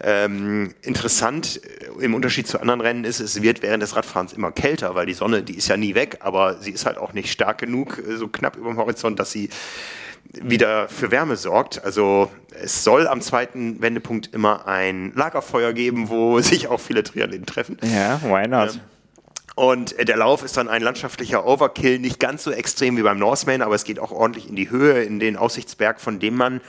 Ähm, interessant äh, im Unterschied zu anderen Rennen ist, es wird während des Radfahrens immer kälter, weil die Sonne, die ist ja nie weg, aber sie ist halt auch nicht stark genug, äh, so knapp über dem Horizont, dass sie wieder für Wärme sorgt. Also es soll am zweiten Wendepunkt immer ein Lagerfeuer geben, wo sich auch viele Triathleten treffen. Ja, why not? Ähm, Und äh, der Lauf ist dann ein landschaftlicher Overkill, nicht ganz so extrem wie beim Norseman, aber es geht auch ordentlich in die Höhe, in den Aussichtsberg, von dem man,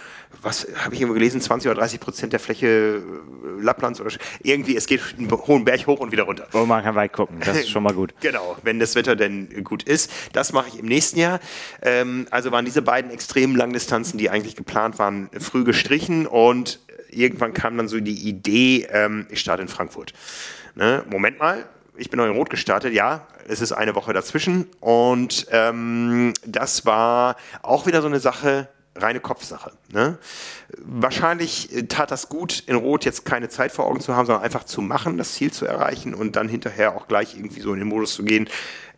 was habe ich irgendwo gelesen, 20 oder 30 Prozent der Fläche äh, Lapplands oder irgendwie, es geht einen hohen Berg hoch und wieder runter. Wo man kann weit gucken, das ist schon mal gut. genau, wenn das Wetter denn gut ist. Das mache ich im nächsten Jahr. Ähm, also waren diese beiden extremen Langdistanzen, die eigentlich geplant waren, früh gestrichen und irgendwann kam dann so die Idee, ähm, ich starte in Frankfurt. Ne? Moment mal, ich bin noch in Rot gestartet, ja, es ist eine Woche dazwischen und ähm, das war auch wieder so eine Sache, reine Kopfsache. Ne? Wahrscheinlich tat das gut, in Rot jetzt keine Zeit vor Augen zu haben, sondern einfach zu machen, das Ziel zu erreichen und dann hinterher auch gleich irgendwie so in den Modus zu gehen,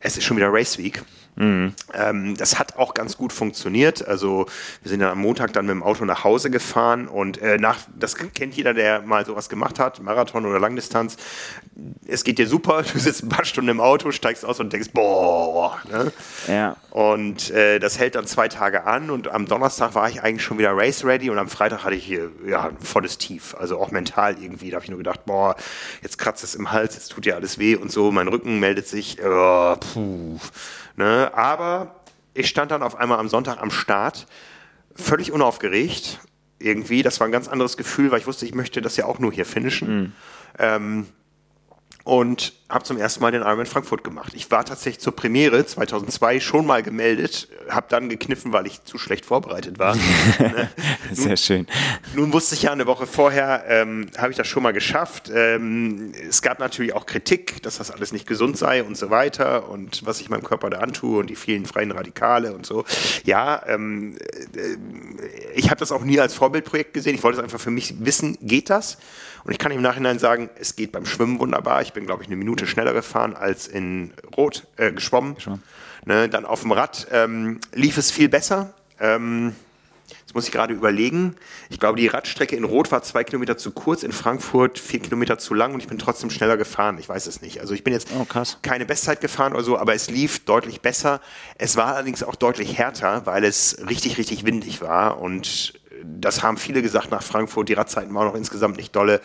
es ist schon wieder Race Week. Mhm. Ähm, das hat auch ganz gut funktioniert. Also wir sind ja am Montag dann mit dem Auto nach Hause gefahren und äh, nach, das kennt jeder, der mal sowas gemacht hat, Marathon oder Langdistanz. Es geht dir super, du sitzt ein paar Stunden im Auto, steigst aus und denkst, boah. Ne? Ja. Und äh, das hält dann zwei Tage an und am Donnerstag war ich eigentlich schon wieder race ready und am Freitag hatte ich hier ja, ein volles Tief. Also auch mental irgendwie. Da habe ich nur gedacht, boah, jetzt kratzt es im Hals, jetzt tut dir alles weh und so. Mein Rücken meldet sich. Oh, puh. Ne? Aber ich stand dann auf einmal am Sonntag am Start, völlig unaufgeregt irgendwie. Das war ein ganz anderes Gefühl, weil ich wusste, ich möchte das ja auch nur hier finishen. Mhm. Ähm, und habe zum ersten Mal den Ironman Frankfurt gemacht. Ich war tatsächlich zur Premiere 2002 schon mal gemeldet, habe dann gekniffen, weil ich zu schlecht vorbereitet war. Sehr nun, schön. Nun wusste ich ja eine Woche vorher, ähm, habe ich das schon mal geschafft. Ähm, es gab natürlich auch Kritik, dass das alles nicht gesund sei und so weiter und was ich meinem Körper da antue und die vielen freien Radikale und so. Ja, ähm, äh, ich habe das auch nie als Vorbildprojekt gesehen. Ich wollte es einfach für mich wissen, geht das? Und ich kann im Nachhinein sagen, es geht beim Schwimmen wunderbar. Ich bin, glaube ich, eine Minute schneller gefahren als in Rot äh, geschwommen. Ne, dann auf dem Rad ähm, lief es viel besser. Ähm, Jetzt muss ich gerade überlegen. Ich glaube, die Radstrecke in Rot war zwei Kilometer zu kurz, in Frankfurt vier Kilometer zu lang und ich bin trotzdem schneller gefahren. Ich weiß es nicht. Also ich bin jetzt oh, keine Bestzeit gefahren oder so, aber es lief deutlich besser. Es war allerdings auch deutlich härter, weil es richtig, richtig windig war und das haben viele gesagt nach Frankfurt, die Radzeiten waren auch insgesamt nicht dolle.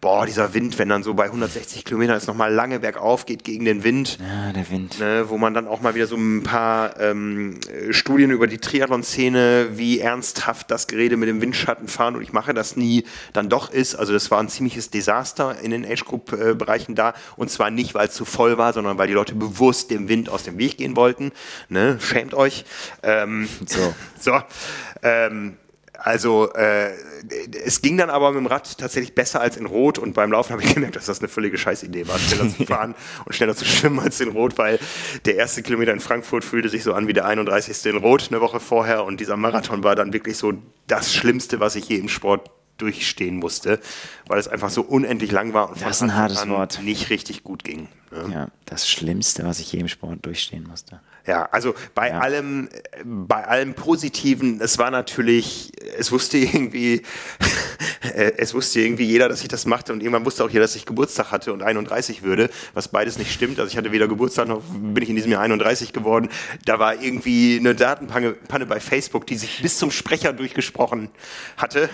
Boah, dieser Wind, wenn dann so bei 160 Kilometern es nochmal lange bergauf geht gegen den Wind. Ja, der Wind. Ne, wo man dann auch mal wieder so ein paar ähm, Studien über die Triathlon-Szene, wie ernsthaft das Gerede mit dem Windschatten fahren und ich mache das nie, dann doch ist. Also das war ein ziemliches Desaster in den Age-Group-Bereichen da. Und zwar nicht, weil es zu voll war, sondern weil die Leute bewusst dem Wind aus dem Weg gehen wollten. Ne? Schämt euch. Ähm, so. so. Ähm, also äh, es ging dann aber mit dem Rad tatsächlich besser als in Rot und beim Laufen habe ich gemerkt, dass das eine völlige Scheißidee war, schneller zu fahren und schneller zu schwimmen als in Rot, weil der erste Kilometer in Frankfurt fühlte sich so an wie der 31. in Rot eine Woche vorher und dieser Marathon war dann wirklich so das Schlimmste, was ich je im Sport durchstehen musste, weil es einfach so unendlich lang war und das ist ein hartes Wort. nicht richtig gut ging. Ne? Ja, das Schlimmste, was ich je im Sport durchstehen musste. Ja, also bei ja. allem, bei allem Positiven, es war natürlich, es wusste irgendwie, es wusste irgendwie jeder, dass ich das machte und irgendwann wusste auch jeder, dass ich Geburtstag hatte und 31 würde, was beides nicht stimmt. Also ich hatte weder Geburtstag noch bin ich in diesem Jahr 31 geworden. Da war irgendwie eine Datenpanne Panne bei Facebook, die sich bis zum Sprecher durchgesprochen hatte.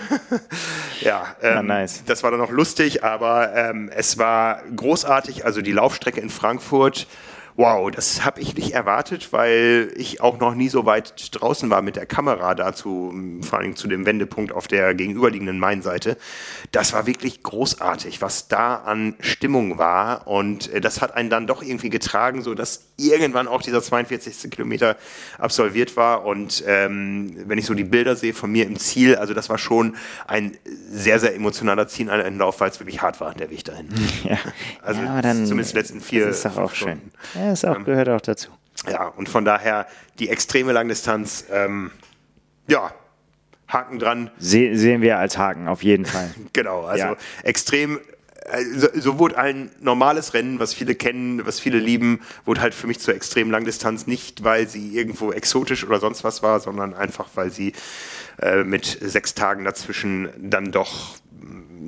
ja, ähm, ja, nice. das war dann noch lustig, aber ähm, es war großartig. Also die Laufstrecke in Frankfurt wow, das habe ich nicht erwartet, weil ich auch noch nie so weit draußen war mit der Kamera dazu, vor allem zu dem Wendepunkt auf der gegenüberliegenden Mainseite. Das war wirklich großartig, was da an Stimmung war und äh, das hat einen dann doch irgendwie getragen, so dass irgendwann auch dieser 42. Kilometer absolviert war und ähm, wenn ich so die Bilder sehe von mir im Ziel, also das war schon ein sehr, sehr emotionaler Zieleinlauf, weil es wirklich hart war, der Weg dahin. Ja. Also ja, dann, zumindest die letzten vier. Das ist doch auch schön. Ja. Ja, ist auch, ähm, gehört auch dazu. Ja, und von daher die extreme Langdistanz, ähm, ja, Haken dran. Se sehen wir als Haken, auf jeden Fall. genau, also ja. extrem so, so wurde ein normales Rennen, was viele kennen, was viele lieben, wurde halt für mich zur extrem Langdistanz nicht, weil sie irgendwo exotisch oder sonst was war, sondern einfach, weil sie äh, mit sechs Tagen dazwischen dann doch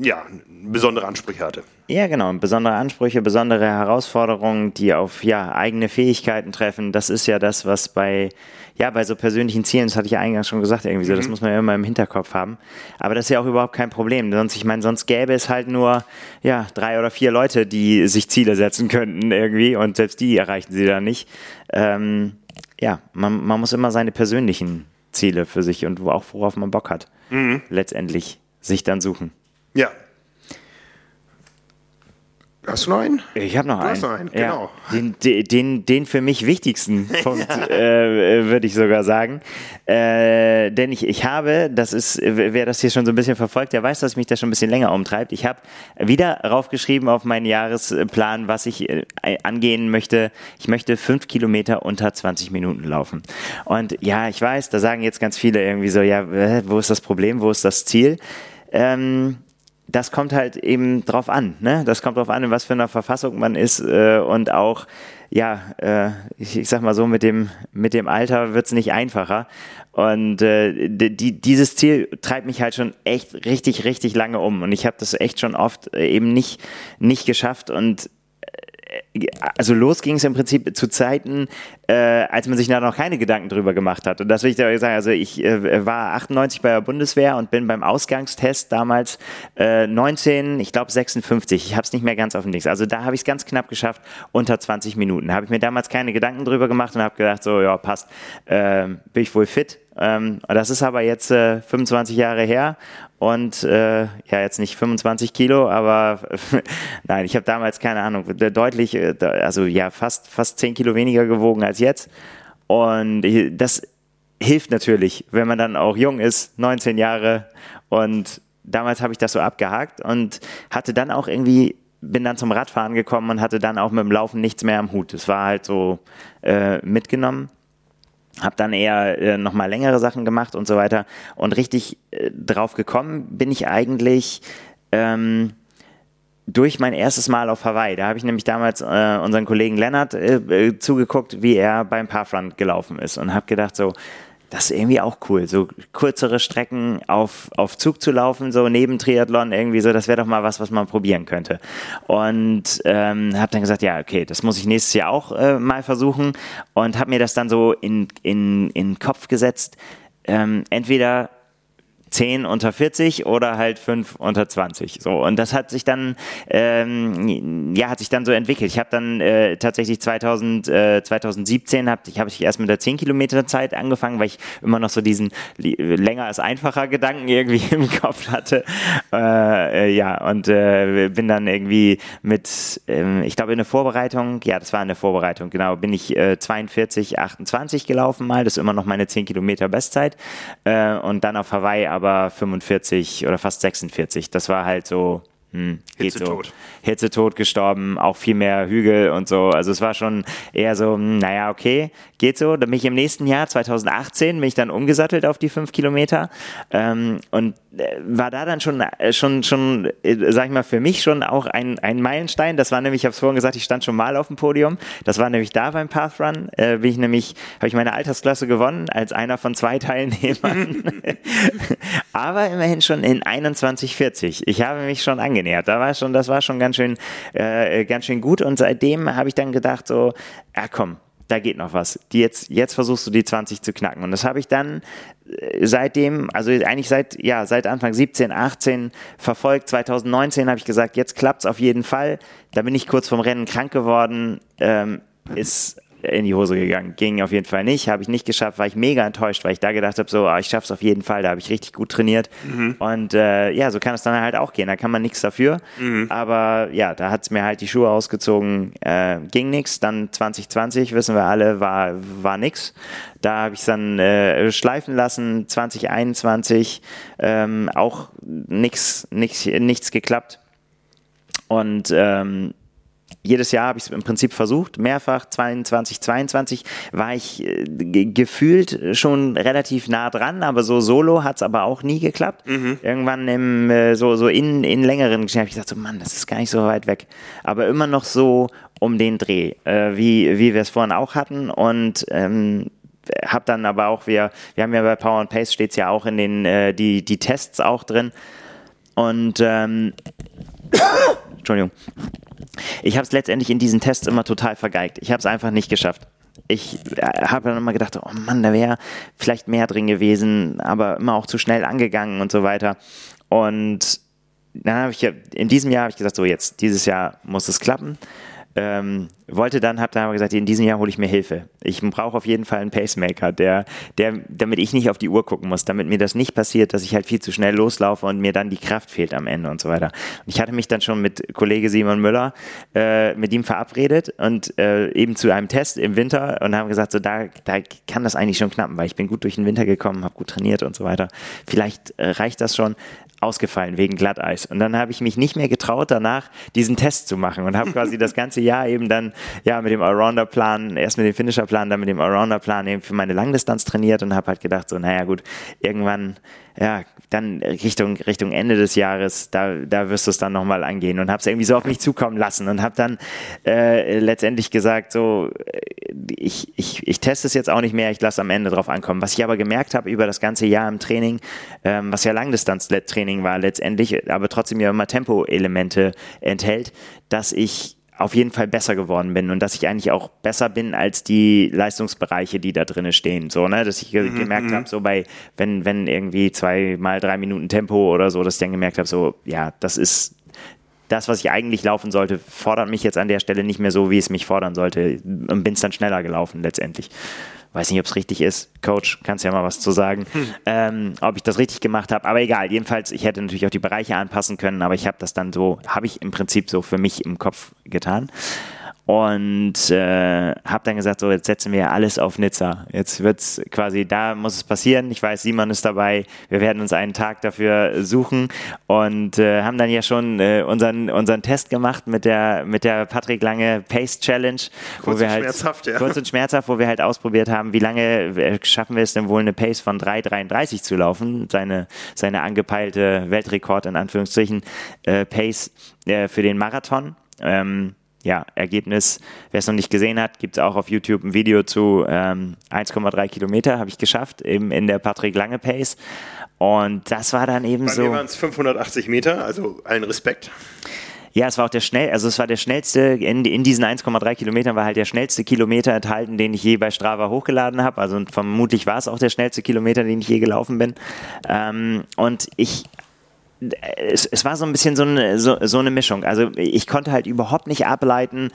ja, besondere Ansprüche hatte. Ja, genau. Besondere Ansprüche, besondere Herausforderungen, die auf ja, eigene Fähigkeiten treffen. Das ist ja das, was bei, ja, bei so persönlichen Zielen, das hatte ich ja eingangs schon gesagt, irgendwie so, das mhm. muss man ja immer im Hinterkopf haben. Aber das ist ja auch überhaupt kein Problem. Sonst, ich meine, sonst gäbe es halt nur ja, drei oder vier Leute, die sich Ziele setzen könnten irgendwie und selbst die erreichen sie dann nicht. Ähm, ja, man, man muss immer seine persönlichen Ziele für sich und auch worauf man Bock hat, mhm. letztendlich sich dann suchen. Ja, Hast du noch einen? Ich habe noch, einen. Hast noch einen, genau. Ja, den, den, den für mich wichtigsten Punkt, äh, würde ich sogar sagen. Äh, denn ich, ich habe, das ist, wer das hier schon so ein bisschen verfolgt, der weiß, dass mich das schon ein bisschen länger umtreibt. Ich habe wieder raufgeschrieben auf meinen Jahresplan, was ich äh, angehen möchte. Ich möchte fünf Kilometer unter 20 Minuten laufen. Und ja, ich weiß, da sagen jetzt ganz viele irgendwie so, ja, wo ist das Problem, wo ist das Ziel? Ähm, das kommt halt eben drauf an. Ne? Das kommt drauf an, in was für einer Verfassung man ist äh, und auch, ja, äh, ich, ich, sag mal so, mit dem, mit dem Alter wird's nicht einfacher. Und äh, die, dieses Ziel treibt mich halt schon echt richtig, richtig lange um. Und ich habe das echt schon oft äh, eben nicht, nicht geschafft. Und also los ging es im Prinzip zu Zeiten, äh, als man sich da noch keine Gedanken drüber gemacht hat. Und das will ich da sagen. Also ich äh, war 98 bei der Bundeswehr und bin beim Ausgangstest damals äh, 19, ich glaube 56. Ich habe es nicht mehr ganz auf dem Dings. Also da habe ich es ganz knapp geschafft, unter 20 Minuten. Habe ich mir damals keine Gedanken drüber gemacht und habe gedacht, so ja passt, äh, bin ich wohl fit. Ähm, das ist aber jetzt äh, 25 Jahre her und äh, ja jetzt nicht 25 Kilo, aber nein, ich habe damals keine Ahnung, deutlich, äh, also ja fast fast 10 Kilo weniger gewogen als jetzt. Und das hilft natürlich, wenn man dann auch jung ist, 19 Jahre. Und damals habe ich das so abgehakt und hatte dann auch irgendwie bin dann zum Radfahren gekommen und hatte dann auch mit dem Laufen nichts mehr am Hut. Es war halt so äh, mitgenommen habe dann eher äh, nochmal längere Sachen gemacht und so weiter. Und richtig äh, drauf gekommen bin ich eigentlich ähm, durch mein erstes Mal auf Hawaii. Da habe ich nämlich damals äh, unseren Kollegen Lennart äh, äh zugeguckt, wie er beim Parfront gelaufen ist und habe gedacht so, das ist irgendwie auch cool, so kürzere Strecken auf, auf Zug zu laufen, so neben Triathlon irgendwie so, das wäre doch mal was, was man probieren könnte. Und ähm, habe dann gesagt, ja, okay, das muss ich nächstes Jahr auch äh, mal versuchen und habe mir das dann so in, in, in Kopf gesetzt, ähm, entweder 10 unter 40 oder halt 5 unter 20. So und das hat sich dann ähm, ja hat sich dann so entwickelt. Ich habe dann äh, tatsächlich 2000, äh, 2017 habe ich habe ich erst mit der 10 Kilometer Zeit angefangen, weil ich immer noch so diesen länger als einfacher Gedanken irgendwie im Kopf hatte. Äh, äh, ja und äh, bin dann irgendwie mit ähm, ich glaube in der Vorbereitung ja das war in der Vorbereitung genau bin ich äh, 42 28 gelaufen mal das ist immer noch meine 10 Kilometer Bestzeit äh, und dann auf Hawaii aber 45 oder fast 46. Das war halt so, hm, Hitze so. Tot. Hitze tot gestorben, auch viel mehr Hügel und so. Also es war schon eher so, hm, naja, okay, geht so. Dann bin ich im nächsten Jahr, 2018, bin ich dann umgesattelt auf die fünf Kilometer ähm, und äh, war da dann schon, äh, schon, schon, äh, sag ich mal, für mich schon auch ein, ein Meilenstein. Das war nämlich, ich habe es vorhin gesagt, ich stand schon mal auf dem Podium. Das war nämlich da beim Pathrun. Äh, bin ich nämlich, habe ich meine Altersklasse gewonnen als einer von zwei Teilnehmern. Aber immerhin schon in 21,40. Ich habe mich schon angenähert. Da war schon, das war schon ganz schön, äh, ganz schön gut. Und seitdem habe ich dann gedacht so, ja komm, da geht noch was. Die jetzt, jetzt versuchst du die 20 zu knacken. Und das habe ich dann äh, seitdem, also eigentlich seit, ja, seit Anfang 17, 18 verfolgt. 2019 habe ich gesagt, jetzt klappt es auf jeden Fall. Da bin ich kurz vom Rennen krank geworden. Ähm, ist in die Hose gegangen. Ging auf jeden Fall nicht, habe ich nicht geschafft, war ich mega enttäuscht, weil ich da gedacht habe, so, oh, ich schaff's auf jeden Fall, da habe ich richtig gut trainiert. Mhm. Und äh, ja, so kann es dann halt auch gehen. Da kann man nichts dafür. Mhm. Aber ja, da hat's mir halt die Schuhe ausgezogen, äh, ging nichts. Dann 2020, wissen wir alle, war, war nix. Da habe ich dann äh, schleifen lassen, 2021 ähm, auch nix, nix, nichts geklappt. Und ähm, jedes Jahr habe ich es im Prinzip versucht, mehrfach. 22, 22 war ich äh, gefühlt schon relativ nah dran, aber so solo hat es aber auch nie geklappt. Mhm. Irgendwann im, äh, so, so in, in längeren Geschichten habe ich gesagt, so Mann, das ist gar nicht so weit weg. Aber immer noch so um den Dreh, äh, wie, wie wir es vorhin auch hatten. Und ähm, habe dann aber auch, wir, wir haben ja bei Power and Pace steht es ja auch in den, äh, die, die Tests auch drin. Und ähm, Entschuldigung. Ich habe es letztendlich in diesen Tests immer total vergeigt. Ich habe es einfach nicht geschafft. Ich äh, habe dann immer gedacht, oh Mann, da wäre vielleicht mehr drin gewesen, aber immer auch zu schnell angegangen und so weiter. Und dann habe ich in diesem Jahr habe ich gesagt, so jetzt, dieses Jahr muss es klappen ähm, wollte dann, habe dann aber gesagt, in diesem Jahr hole ich mir Hilfe. Ich brauche auf jeden Fall einen Pacemaker, der, der, damit ich nicht auf die Uhr gucken muss, damit mir das nicht passiert, dass ich halt viel zu schnell loslaufe und mir dann die Kraft fehlt am Ende und so weiter. Und ich hatte mich dann schon mit Kollege Simon Müller äh, mit ihm verabredet und äh, eben zu einem Test im Winter und haben gesagt, so da, da kann das eigentlich schon knappen, weil ich bin gut durch den Winter gekommen, habe gut trainiert und so weiter. Vielleicht äh, reicht das schon ausgefallen wegen Glatteis. Und dann habe ich mich nicht mehr getraut, danach diesen Test zu machen und habe quasi das ganze Jahr eben dann ja mit dem Allrounder-Plan, erst mit dem Finisher-Plan, dann mit dem Allrounder-Plan eben für meine Langdistanz trainiert und habe halt gedacht, so, naja gut, irgendwann ja, dann Richtung, Richtung Ende des Jahres, da, da wirst du es dann nochmal angehen und habe es irgendwie so auf mich zukommen lassen und habe dann äh, letztendlich gesagt, so, äh, ich, ich, ich teste es jetzt auch nicht mehr, ich lasse am Ende drauf ankommen. Was ich aber gemerkt habe über das ganze Jahr im Training, ähm, was ja Langdistanz-Training war letztendlich, aber trotzdem ja immer Tempo-Elemente enthält, dass ich auf jeden Fall besser geworden bin und dass ich eigentlich auch besser bin als die Leistungsbereiche, die da drinnen stehen. So, ne, dass ich mhm, gemerkt mhm. habe, so bei, wenn, wenn irgendwie zwei mal drei Minuten Tempo oder so, dass ich dann gemerkt habe, so, ja, das ist das, was ich eigentlich laufen sollte, fordert mich jetzt an der Stelle nicht mehr so, wie es mich fordern sollte und bin es dann schneller gelaufen letztendlich weiß nicht, ob es richtig ist. Coach, kannst ja mal was zu sagen, hm. ähm, ob ich das richtig gemacht habe. Aber egal, jedenfalls, ich hätte natürlich auch die Bereiche anpassen können, aber ich habe das dann so, habe ich im Prinzip so für mich im Kopf getan und äh, habe dann gesagt, so jetzt setzen wir alles auf Nizza. Jetzt wird's quasi, da muss es passieren. Ich weiß, Simon ist dabei. Wir werden uns einen Tag dafür suchen und äh, haben dann ja schon äh, unseren unseren Test gemacht mit der mit der Patrick Lange Pace Challenge, kurz wo wir halt schmerzhaft, ja. kurz und schmerzhaft, wo wir halt ausprobiert haben, wie lange äh, schaffen wir es denn wohl eine Pace von 3:33 zu laufen, seine seine angepeilte Weltrekord in Anführungsstrichen äh, Pace äh, für den Marathon. Ähm, ja, Ergebnis, wer es noch nicht gesehen hat, gibt es auch auf YouTube ein Video zu ähm, 1,3 Kilometer, habe ich geschafft, eben in der Patrick Lange Pace. Und das war dann eben Bei so. Bei mir waren es 580 Meter, also allen Respekt. Ja, es war auch der schnell, also es war der schnellste, in, in diesen 1,3 Kilometern war halt der schnellste Kilometer enthalten, den ich je bei Strava hochgeladen habe. Also vermutlich war es auch der schnellste Kilometer, den ich je gelaufen bin. Ähm, und ich es, es war so ein bisschen so eine, so, so eine Mischung. Also ich konnte halt überhaupt nicht ableiten,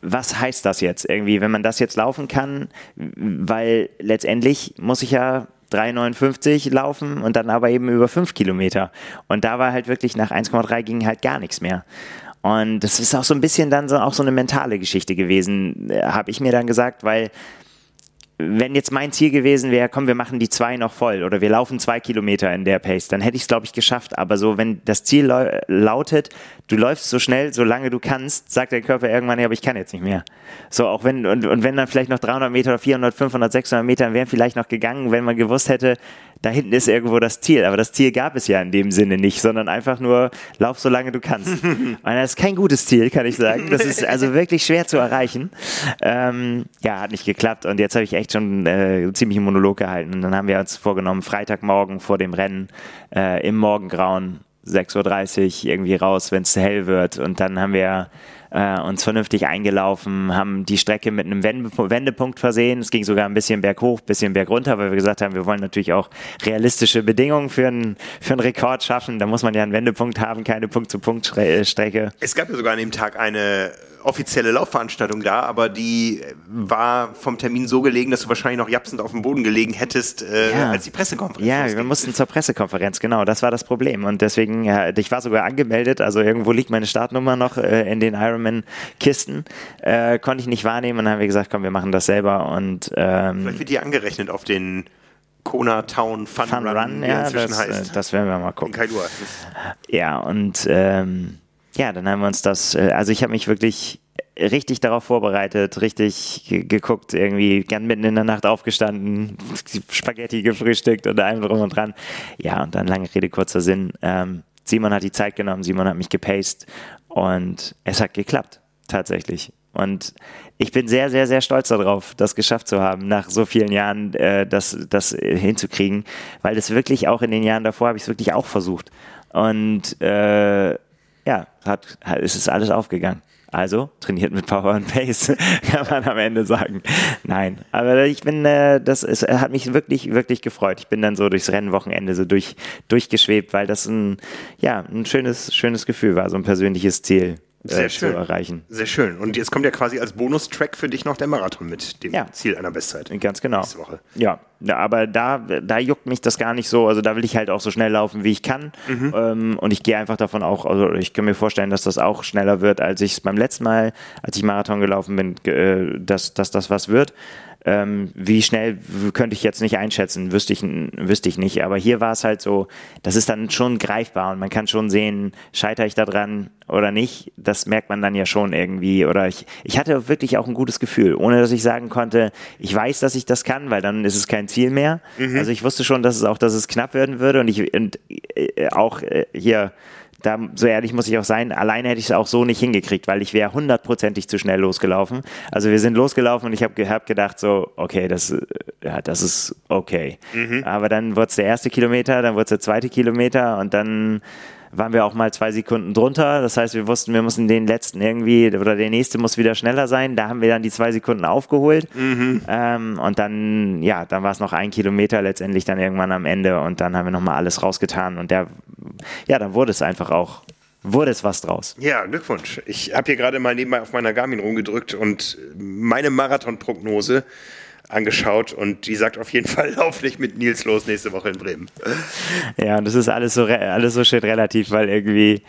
was heißt das jetzt irgendwie, wenn man das jetzt laufen kann, weil letztendlich muss ich ja 3,59 laufen und dann aber eben über 5 Kilometer. Und da war halt wirklich nach 1,3 ging halt gar nichts mehr. Und das ist auch so ein bisschen dann so, auch so eine mentale Geschichte gewesen, äh, habe ich mir dann gesagt, weil wenn jetzt mein Ziel gewesen wäre, komm, wir machen die zwei noch voll oder wir laufen zwei Kilometer in der Pace, dann hätte ich es, glaube ich, geschafft. Aber so, wenn das Ziel lautet, du läufst so schnell, solange du kannst, sagt der Körper irgendwann, ja, aber ich kann jetzt nicht mehr. So, auch wenn, und, und wenn dann vielleicht noch 300 Meter oder 400, 500, 600 Meter wären vielleicht noch gegangen, wenn man gewusst hätte, da hinten ist irgendwo das Ziel. Aber das Ziel gab es ja in dem Sinne nicht, sondern einfach nur, lauf so lange du kannst. Und das ist kein gutes Ziel, kann ich sagen. Das ist also wirklich schwer zu erreichen. Ähm, ja, hat nicht geklappt. Und jetzt habe ich echt schon äh, ziemlich einen Monolog gehalten. Und dann haben wir uns vorgenommen, Freitagmorgen vor dem Rennen äh, im Morgengrauen 6.30 Uhr irgendwie raus, wenn es hell wird. Und dann haben wir äh, uns vernünftig eingelaufen, haben die Strecke mit einem Wendepunkt versehen. Es ging sogar ein bisschen berghoch, ein bisschen bergunter, weil wir gesagt haben, wir wollen natürlich auch realistische Bedingungen für einen, für einen Rekord schaffen. Da muss man ja einen Wendepunkt haben, keine Punkt-zu-Punkt-Strecke. Es gab ja sogar an dem Tag eine offizielle Laufveranstaltung da, aber die war vom Termin so gelegen, dass du wahrscheinlich noch japsend auf dem Boden gelegen hättest, äh, ja. als die Pressekonferenz Ja, losging. wir mussten zur Pressekonferenz, genau, das war das Problem. Und deswegen, ja, ich war sogar angemeldet, also irgendwo liegt meine Startnummer noch äh, in den Ironman-Kisten, äh, konnte ich nicht wahrnehmen und dann haben wir gesagt, komm, wir machen das selber. Und, ähm, Vielleicht wird die angerechnet auf den Kona Town Fun, Fun Run, Run ja, inzwischen das, heißt. Das werden wir mal gucken. In Kailua. Ja, und ähm, ja, dann haben wir uns das, äh, also ich habe mich wirklich richtig darauf vorbereitet, richtig geguckt, irgendwie gern mitten in der Nacht aufgestanden, Spaghetti gefrühstückt und allem drum und dran. Ja, und dann lange Rede, kurzer Sinn. Ähm, Simon hat die Zeit genommen, Simon hat mich gepaced und es hat geklappt, tatsächlich. Und ich bin sehr, sehr, sehr stolz darauf, das geschafft zu haben, nach so vielen Jahren äh, das, das hinzukriegen, weil das wirklich auch in den Jahren davor habe ich es wirklich auch versucht. Und äh, ja, hat, es ist alles aufgegangen. Also trainiert mit Power and Pace, kann man am Ende sagen. Nein, aber ich bin, äh, das ist, hat mich wirklich, wirklich gefreut. Ich bin dann so durchs Rennwochenende so durch, durchgeschwebt, weil das ein, ja, ein schönes, schönes Gefühl war, so ein persönliches Ziel. Sehr äh, schön. zu erreichen. Sehr schön. Und jetzt kommt ja quasi als Bonustrack für dich noch der Marathon mit dem Ja. Ziel einer Bestzeit. Ganz genau. Nächste Woche. Ja, aber da, da juckt mich das gar nicht so. Also da will ich halt auch so schnell laufen, wie ich kann. Mhm. Ähm, und ich gehe einfach davon auch, also ich kann mir vorstellen, dass das auch schneller wird, als ich es beim letzten Mal, als ich Marathon gelaufen bin, äh, dass, dass das was wird. Ähm, wie schnell könnte ich jetzt nicht einschätzen, wüsste ich, wüsste ich nicht. Aber hier war es halt so, das ist dann schon greifbar und man kann schon sehen, scheitere ich da dran oder nicht. Das merkt man dann ja schon irgendwie. Oder ich, ich hatte wirklich auch ein gutes Gefühl, ohne dass ich sagen konnte, ich weiß, dass ich das kann, weil dann ist es kein Ziel mehr. Also ich wusste schon, dass es auch, dass es knapp werden würde und ich und äh, auch äh, hier da, so ehrlich muss ich auch sein, alleine hätte ich es auch so nicht hingekriegt, weil ich wäre hundertprozentig zu schnell losgelaufen. Also wir sind losgelaufen und ich habe hab gedacht so, okay, das, äh, ja, das ist okay. Aber dann wurde es der erste Kilometer, dann wurde es der zweite Kilometer und dann waren wir auch mal zwei Sekunden drunter. Das heißt, wir wussten, wir müssen den letzten irgendwie, oder der nächste muss wieder schneller sein. Da haben wir dann die zwei Sekunden aufgeholt. Ähm, und dann, ja, dann war es noch ein Kilometer letztendlich dann irgendwann am Ende und dann haben wir nochmal alles rausgetan und der, ja, dann wurde es einfach auch, wurde es was draus. Ja, Glückwunsch. Ich habe hier gerade mal nebenbei auf meiner Garmin rumgedrückt und meine Marathonprognose angeschaut und die sagt auf jeden Fall, lauf nicht mit Nils los nächste Woche in Bremen. Ja, und das ist alles so, alles so schön relativ, weil irgendwie,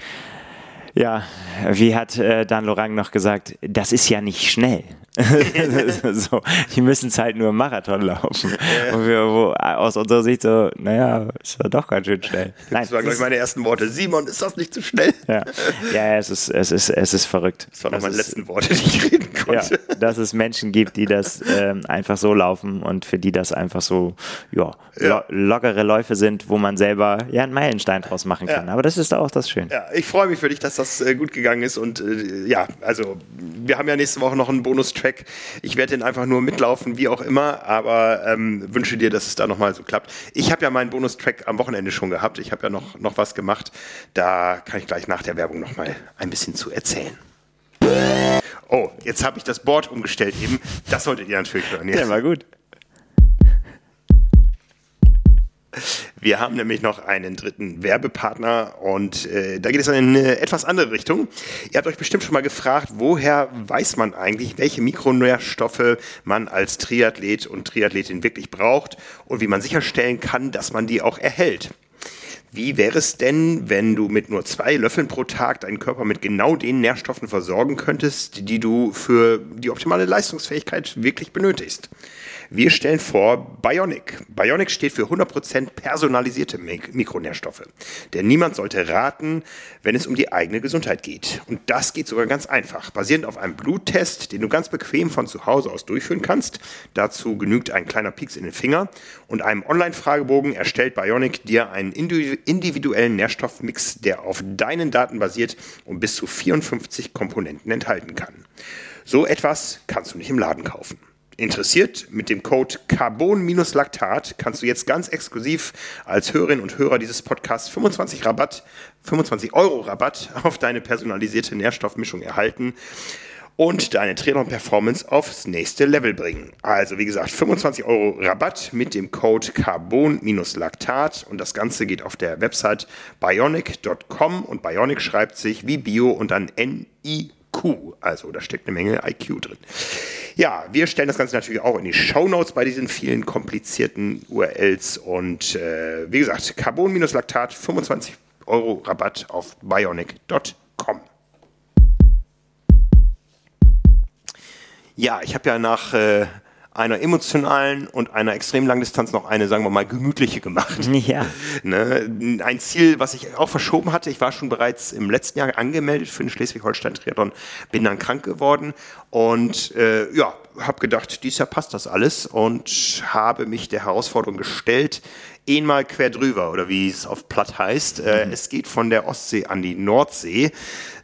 ja, wie hat äh, Dan Lorang noch gesagt, das ist ja nicht schnell. so, die müssen es halt nur im Marathon laufen. Und wir, wo, aus unserer Sicht so, naja, ist ja doch ganz schön schnell. Nein, Das waren, glaube ich, meine ersten Worte. Simon, ist das nicht zu schnell? ja, ja es, ist, es, ist, es ist verrückt. Das waren noch meine letzten Worte, die ich reden ja, konnte. dass es Menschen gibt, die das ähm, einfach so laufen und für die das einfach so ja, Ja. Lo lockere Läufe sind, wo man selber ja einen Meilenstein draus machen kann. Ja. Aber das ist auch das Schöne. Ja, ich freue mich für dich, dass das äh, gut gegangen ist. Und äh, ja, also wir haben ja nächste Woche noch einen Bonustrack. Ich werde den einfach nur mitlaufen, wie auch immer, aber ähm, wünsche dir, dass es da nochmal so klappt. Ich habe ja meinen Bonustrack am Wochenende schon gehabt. Ich habe ja noch, noch was gemacht. Da kann ich gleich nach der Werbung nochmal ein bisschen zu erzählen. Oh, jetzt habe ich das Board umgestellt eben. Das solltet ihr natürlich hören. Ja, war gut. Wir haben nämlich noch einen dritten Werbepartner und äh, da geht es in eine etwas andere Richtung. Ihr habt euch bestimmt schon mal gefragt, woher weiß man eigentlich, welche Mikronährstoffe man als Triathlet und Triathletin wirklich braucht und wie man sicherstellen kann, dass man die auch erhält. Wie wäre es denn, wenn du mit nur zwei Löffeln pro Tag deinen Körper mit genau den Nährstoffen versorgen könntest, die du für die optimale Leistungsfähigkeit wirklich benötigst? Wir stellen vor Bionic. Bionic steht für 100% personalisierte Mik Mikronährstoffe. Denn niemand sollte raten, wenn es um die eigene Gesundheit geht. Und das geht sogar ganz einfach. Basierend auf einem Bluttest, den du ganz bequem von zu Hause aus durchführen kannst. Dazu genügt ein kleiner Pieks in den Finger. Und einem Online-Fragebogen erstellt Bionic dir einen indi- individuellen Nährstoffmix, der auf deinen Daten basiert und bis zu 54 Komponenten enthalten kann. So etwas kannst du nicht im Laden kaufen. Interessiert? Mit dem Code Carbon-Laktat kannst du jetzt ganz exklusiv als Hörerin und Hörer dieses Podcasts 25 Rabatt, 25 Euro Rabatt auf deine personalisierte Nährstoffmischung erhalten und deine Triathlon-Performance aufs nächste Level bringen. Also wie gesagt, 25 Euro Rabatt mit dem Code Carbon-Laktat und das Ganze geht auf der Website bionic.com und Bionic schreibt sich wie Bio und dann N-I-Q. Also da steckt eine Menge IQ drin. Ja, wir stellen das Ganze natürlich auch in die Shownotes bei diesen vielen komplizierten URLs und äh, wie gesagt, Carbon-Laktat 25 Euro Rabatt auf bionic.com. Ja, ich habe ja nach äh, einer emotionalen und einer extrem langen Distanz noch eine, sagen wir mal, gemütliche gemacht. Ja. Ne? Ein Ziel, was ich auch verschoben hatte. Ich war schon bereits im letzten Jahr angemeldet für den Schleswig-Holstein-Triathlon, bin dann krank geworden und äh, ja, habe gedacht, dieses Jahr passt das alles und habe mich der Herausforderung gestellt, einmal quer drüber oder wie es auf Platt heißt. Äh, es geht von der Ostsee an die Nordsee.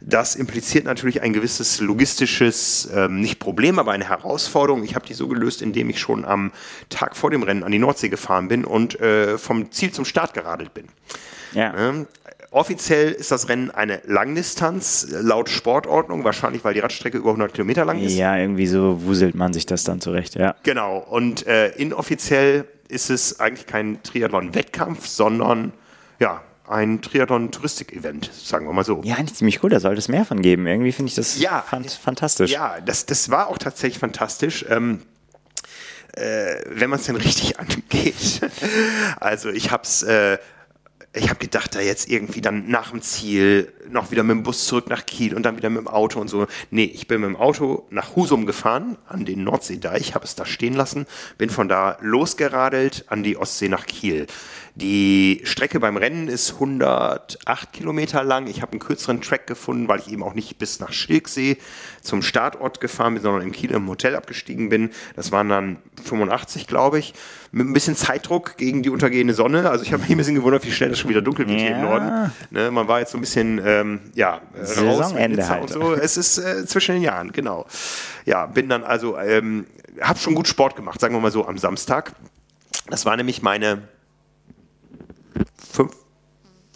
Das impliziert natürlich ein gewisses logistisches, ähm, nicht Problem, aber eine Herausforderung. Ich habe die so gelöst, indem ich schon am Tag vor dem Rennen an die Nordsee gefahren bin und äh, vom Ziel zum Start geradelt bin. Ja. Ähm, Offiziell ist das Rennen eine Langdistanz, laut Sportordnung, wahrscheinlich weil die Radstrecke über 100 Kilometer lang ist. Ja, irgendwie so wuselt man sich das dann zurecht, ja. Genau, und äh, inoffiziell ist es eigentlich kein Triathlon-Wettkampf, sondern ja, ein Triathlon-Touristik-Event, sagen wir mal so. Ja, eigentlich ziemlich cool, da sollte es mehr von geben. Irgendwie finde ich das Ja. fant fantastisch. Ja, das, das war auch tatsächlich fantastisch. Ähm, äh, wenn man es denn richtig angeht. Also ich hab's, äh, ich habe gedacht, da jetzt irgendwie dann nach dem Ziel noch wieder mit dem Bus zurück nach Kiel und dann wieder mit dem Auto und so. Nee, ich bin mit dem Auto nach Husum gefahren, an den Nordseedeich, habe es da stehen lassen, bin von da losgeradelt an die Ostsee nach Kiel. Die Strecke beim Rennen ist 108 Kilometer lang. Ich habe einen kürzeren Track gefunden, weil ich eben auch nicht bis nach Schilksee zum Startort gefahren bin, sondern in Kiel im Hotel abgestiegen bin. Das waren dann 85, glaube ich. Mit ein bisschen Zeitdruck gegen die untergehende Sonne. Also ich habe mich ein bisschen gewundert, wie schnell das schon wieder dunkel wird hier im Ja. Norden. Ne, man war jetzt so ein bisschen, ähm, ja, äh, Saisonende halt. so. Es ist äh, zwischen den Jahren, genau. Ja, bin dann also, ähm, habe schon gut Sport gemacht, sagen wir mal so, am Samstag. Das war nämlich meine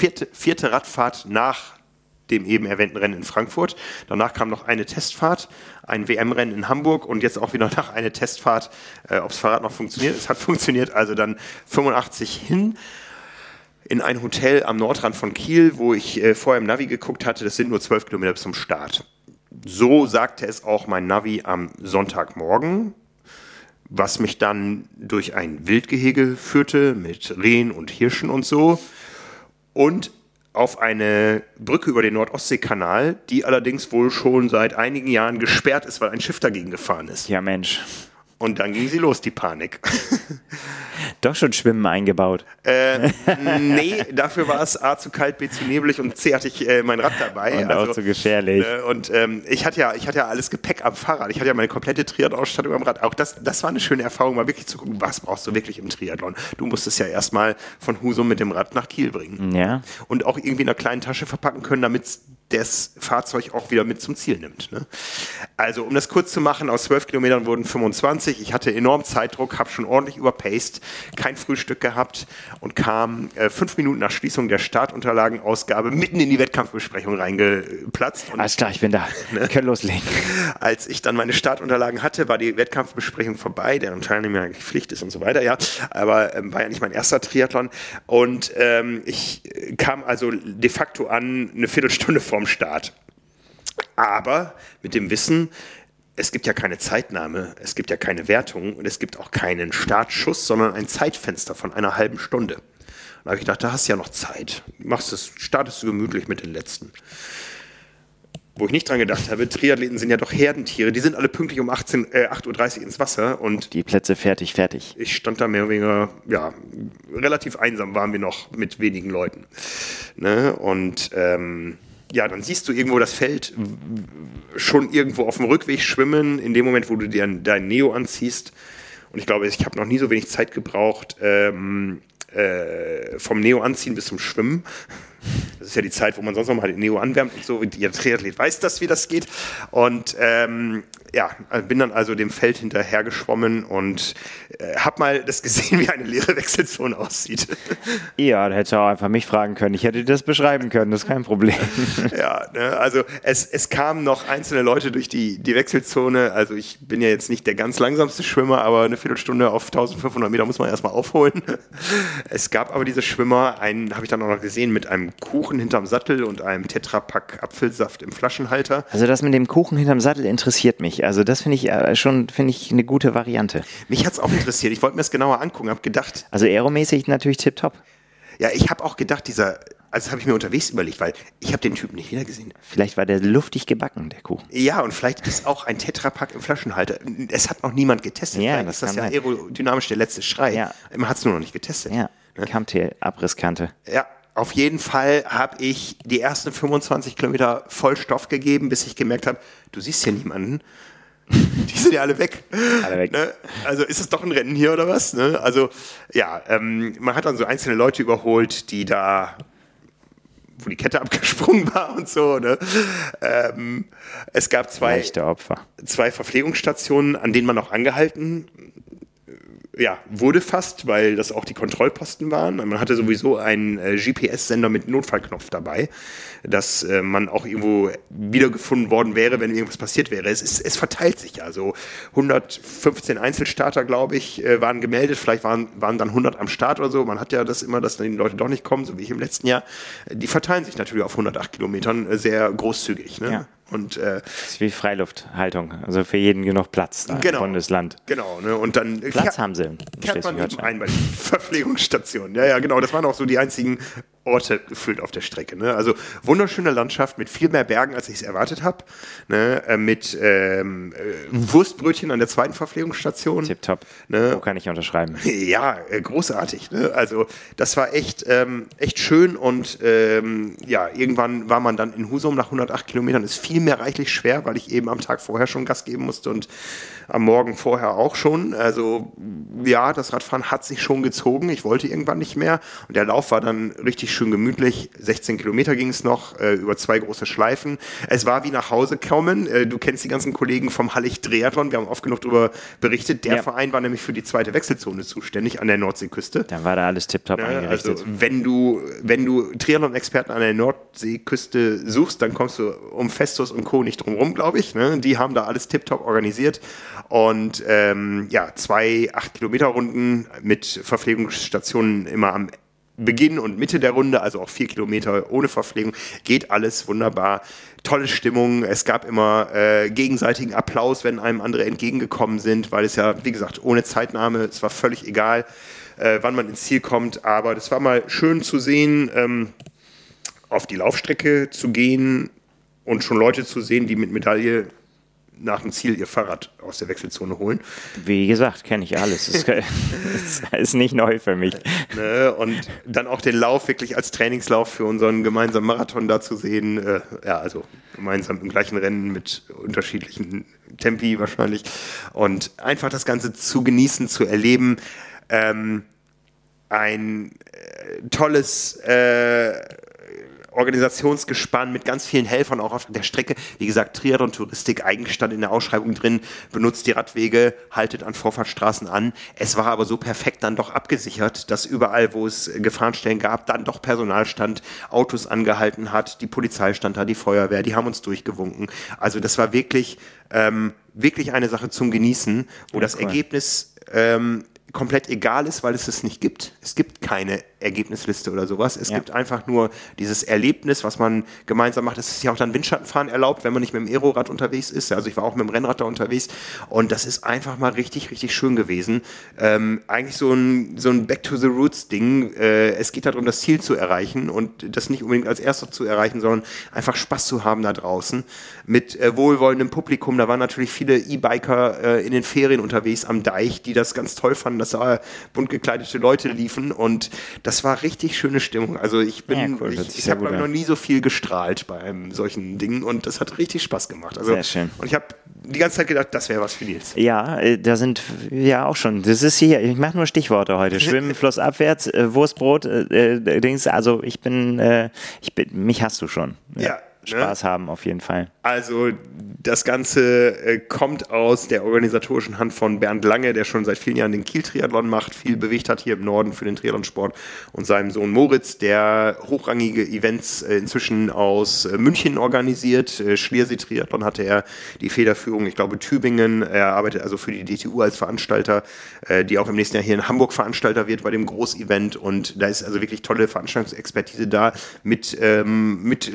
vierte, vierte Radfahrt nach dem eben erwähnten Rennen in Frankfurt. Danach kam noch eine Testfahrt, ein WM-Rennen in Hamburg und jetzt auch wieder nach eine Testfahrt, äh, ob das Fahrrad noch funktioniert. Es hat funktioniert, also dann 85 hin in ein Hotel am Nordrand von Kiel, wo ich äh, vorher im Navi geguckt hatte. Das sind nur 12 Kilometer bis zum Start. So sagte es auch mein Navi am Sonntagmorgen, was mich dann durch ein Wildgehege führte mit Rehen und Hirschen und so und auf eine Brücke über den Nordostseekanal, die allerdings wohl schon seit einigen Jahren gesperrt ist, weil ein Schiff dagegen gefahren ist. Ja, Mensch. Und dann ging sie los, die Panik. Doch schon Schwimmen eingebaut. Äh, nee, dafür war es A zu kalt, B zu neblig und C hatte ich äh, mein Rad dabei. Und auch zu gefährlich. Äh, und ähm, ich hatte ja, ich hatte ja alles Gepäck am Fahrrad. Ich hatte ja meine komplette Triathlon-Ausstattung am Rad. Auch das, das war eine schöne Erfahrung, mal wirklich zu gucken, was brauchst du wirklich im Triathlon. Du musst es ja erstmal von Husum mit dem Rad nach Kiel bringen. Ja. Und auch irgendwie in einer kleinen Tasche verpacken können, damit das Fahrzeug auch wieder mit zum Ziel nimmt. Ne? Also, um das kurz zu machen, aus 12 Kilometern wurden 25. Ich hatte enorm Zeitdruck, habe schon ordentlich überpaced, kein Frühstück gehabt und kam äh, fünf Minuten nach Schließung der Startunterlagenausgabe mitten in die Wettkampfbesprechung reingeplatzt. Und Alles klar, ich bin da. Wir können loslegen. als ich dann meine Startunterlagen hatte, war die Wettkampfbesprechung vorbei, deren Teilnehmer eigentlich Pflicht ist und so weiter, ja. Aber ähm, war ja nicht mein erster Triathlon. Und ähm, ich äh, kam also de facto an eine Viertelstunde vorm Start. Aber mit dem Wissen, es gibt ja keine Zeitnahme, es gibt ja keine Wertung und es gibt auch keinen Startschuss, sondern ein Zeitfenster von einer halben Stunde. Da habe ich gedacht, da hast du ja noch Zeit. Machst es, startest du gemütlich mit den letzten wo ich nicht dran gedacht habe, Triathleten sind ja doch Herdentiere, die sind alle pünktlich um 18, äh, 8.30 Uhr ins Wasser und Die Plätze fertig, fertig. ich stand da mehr oder weniger, ja, relativ einsam waren wir noch mit wenigen Leuten. Ne? Und ähm, ja, dann siehst du irgendwo das Feld schon irgendwo auf dem Rückweg schwimmen, in dem Moment, wo du dir dein Neo anziehst. Und ich glaube, ich habe noch nie so wenig Zeit gebraucht, ähm, äh, vom Neo anziehen bis zum Schwimmen. Das ist ja die Zeit, wo man sonst noch mal den Neo anwärmt und so. Jeder Triathlet weiß das, wie das geht. Und ähm, ja, bin dann also dem Feld hinterher geschwommen und äh, habe mal das gesehen, wie eine leere Wechselzone aussieht. Ja, da hättest du auch einfach mich fragen können. Ich hätte dir das beschreiben können, das ist kein Problem. ja, ne, also es, es kamen noch einzelne Leute durch die, die Wechselzone. Also ich bin ja jetzt nicht der ganz langsamste Schwimmer, aber eine Viertelstunde auf 1500 Meter muss man erstmal aufholen. Es gab aber diese Schwimmer, einen habe ich dann auch noch gesehen, mit einem Kuchen hinterm Sattel und einem Tetrapack Apfelsaft im Flaschenhalter. Also das mit dem Kuchen hinterm Sattel interessiert mich. Also das finde ich äh, schon finde ich eine gute Variante. Mich hat's auch interessiert. Ich wollte mir das genauer angucken, habe gedacht, Also aeromäßig natürlich tipptopp. ja, ich habe auch gedacht, dieser, also das habe ich mir unterwegs überlegt, weil ich habe den Typen nicht wiedergesehen. Vielleicht war der luftig gebacken, der Kuchen. Ja, und vielleicht ist auch ein Tetrapack im Flaschenhalter. Es hat noch niemand getestet. Ja, vielleicht das ist das ja sein. aerodynamisch der letzte Schrei. Ja. Man hat es nur noch nicht getestet. Ja, Kammtail-Abrisskante. Ja, auf jeden Fall habe ich die ersten 25 Kilometer voll Stoff gegeben, bis ich gemerkt habe, du siehst hier niemanden. Die sind ja alle weg. Alle weg. Ne? Also ist es doch ein Rennen hier oder was? Ne? Also ja, ähm, man hat dann so einzelne Leute überholt, die da, wo die Kette abgesprungen war und so. Ne? Ähm, es gab zwei, zwei Verpflegungsstationen, an denen man auch angehalten ja, wurde fast, weil das auch die Kontrollposten waren. Man hatte sowieso einen äh, GPS-Sender mit Notfallknopf dabei, dass äh, man auch irgendwo wiedergefunden worden wäre, wenn irgendwas passiert wäre. Es, ist, es verteilt sich ja. So 115 Einzelstarter, glaube ich, äh, waren gemeldet. Vielleicht waren, waren dann 100 am Start oder so. Man hat ja das immer, dass dann die Leute doch nicht kommen, so wie ich im letzten Jahr. Die verteilen sich natürlich auf 108 Kilometern äh, sehr großzügig. Ne? Ja. Und, äh, das ist wie Freilufthaltung, also für jeden genug Platz da genau, im Bundesland. Genau, ne? und dann Platz haben sie. in kehrt man eben ein bei den Verpflegungsstationen. Ja, ja, genau. Das waren auch so die einzigen Orte gefühlt auf der Strecke. Ne? Also wunderschöne Landschaft mit viel mehr Bergen, als ich es erwartet habe. Ne? Äh, mit ähm, äh, Wurstbrötchen an der zweiten Verpflegungsstation. Tipptopp. Ne? Wo kann ich unterschreiben? Ja, äh, großartig. Ne? Also das war echt, ähm, echt schön und ähm, ja, irgendwann war man dann in Husum nach 108 Kilometern. Ist viel mehr reichlich schwer, weil ich eben am Tag vorher schon Gas geben musste und am Morgen vorher auch schon. Also ja, das Radfahren hat sich schon gezogen. Ich wollte irgendwann nicht mehr und der Lauf war dann richtig schön gemütlich. 16 Kilometer ging es noch äh, über zwei große Schleifen. Es war wie nach Hause kommen. Äh, du kennst die ganzen Kollegen vom Hallig Triathlon. Wir haben oft genug darüber berichtet. Der Ja. Verein war nämlich für die zweite Wechselzone zuständig an der Nordseeküste. Dann war da alles tipptopp Ja, eingerichtet. also wenn du, wenn du Triathlon-Experten an der Nordseeküste suchst, dann kommst du um Festus und Co. nicht drum rum, glaube ich. Ne? Die haben da alles tiptop organisiert. Und ähm, ja, zwei 8-Kilometer-Runden mit Verpflegungsstationen immer am Beginn und Mitte der Runde, also auch vier Kilometer ohne Verpflegung, geht alles wunderbar. Tolle Stimmung. Es gab immer äh, gegenseitigen Applaus, wenn einem andere entgegengekommen sind, weil es ja, wie gesagt, ohne Zeitnahme, es war völlig egal, äh, wann man ins Ziel kommt. Aber das war mal schön zu sehen, ähm, auf die Laufstrecke zu gehen und schon Leute zu sehen, die mit Medaille nach dem Ziel ihr Fahrrad aus der Wechselzone holen. Wie gesagt, kenne ich alles. Das ist, nicht neu für mich. Ne? Und dann auch den Lauf wirklich als Trainingslauf für unseren gemeinsamen Marathon da zu sehen. Äh, ja, also gemeinsam im gleichen Rennen mit unterschiedlichen Tempi wahrscheinlich. Und einfach das Ganze zu genießen, zu erleben. Ähm, ein äh, tolles äh, Organisationsgespann mit ganz vielen Helfern auch auf der Strecke. Wie gesagt, Triathlon Touristik, Eigenstand in der Ausschreibung drin, benutzt die Radwege, haltet an Vorfahrtsstraßen an. Es war aber so perfekt dann doch abgesichert, dass überall, wo es Gefahrenstellen gab, dann doch Personal stand, Autos angehalten hat, die Polizei stand da, die Feuerwehr, die haben uns durchgewunken. Also das war wirklich, ähm, wirklich eine Sache zum Genießen, wo das cool. Ergebnis ähm, komplett egal ist, weil es es nicht gibt. Es gibt keine Ergebnisliste oder sowas. Es Ja. gibt einfach nur dieses Erlebnis, was man gemeinsam macht. Es ist ja auch dann Windschattenfahren erlaubt, wenn man nicht mit dem Aerorad unterwegs ist. Also ich war auch mit dem Rennrad da unterwegs und das ist einfach mal richtig, richtig schön gewesen. Ähm, eigentlich so ein, so ein Back to the Roots Ding. Äh, es geht darum, das Ziel zu erreichen und das nicht unbedingt als erster zu erreichen, sondern einfach Spaß zu haben da draußen mit äh, wohlwollendem Publikum. Da waren natürlich viele E-Biker äh, in den Ferien unterwegs am Deich, die das ganz toll fanden, dass da bunt gekleidete Leute liefen und das war richtig schöne Stimmung. Also ich bin, Ja, cool, ich, ich habe noch nie so viel gestrahlt bei einem solchen Ding und das hat richtig Spaß gemacht. Also, Sehr schön. Und ich habe die ganze Zeit gedacht, das wäre was für Nils. Ja, äh, da sind ja auch schon. Das ist hier, ich mache nur Stichworte heute. Schwimmen flussabwärts, äh, Wurstbrot, äh, äh, Dings. Also ich bin, äh, ich bin, mich hast du schon. Ja, Spaß haben auf jeden Fall. Also das Ganze äh, kommt aus der organisatorischen Hand von Bernd Lange, der schon seit vielen Jahren den Kiel-Triathlon macht, viel bewegt hat hier im Norden für den Triathlonsport und seinem Sohn Moritz, der hochrangige Events äh, inzwischen aus äh, München organisiert. Äh, Schliersee-Triathlon hatte er die Federführung, ich glaube Tübingen. Er arbeitet also für die DTU als Veranstalter, äh, die auch im nächsten Jahr hier in Hamburg Veranstalter wird bei dem Großevent und da ist also wirklich tolle Veranstaltungsexpertise da mit, ähm, mit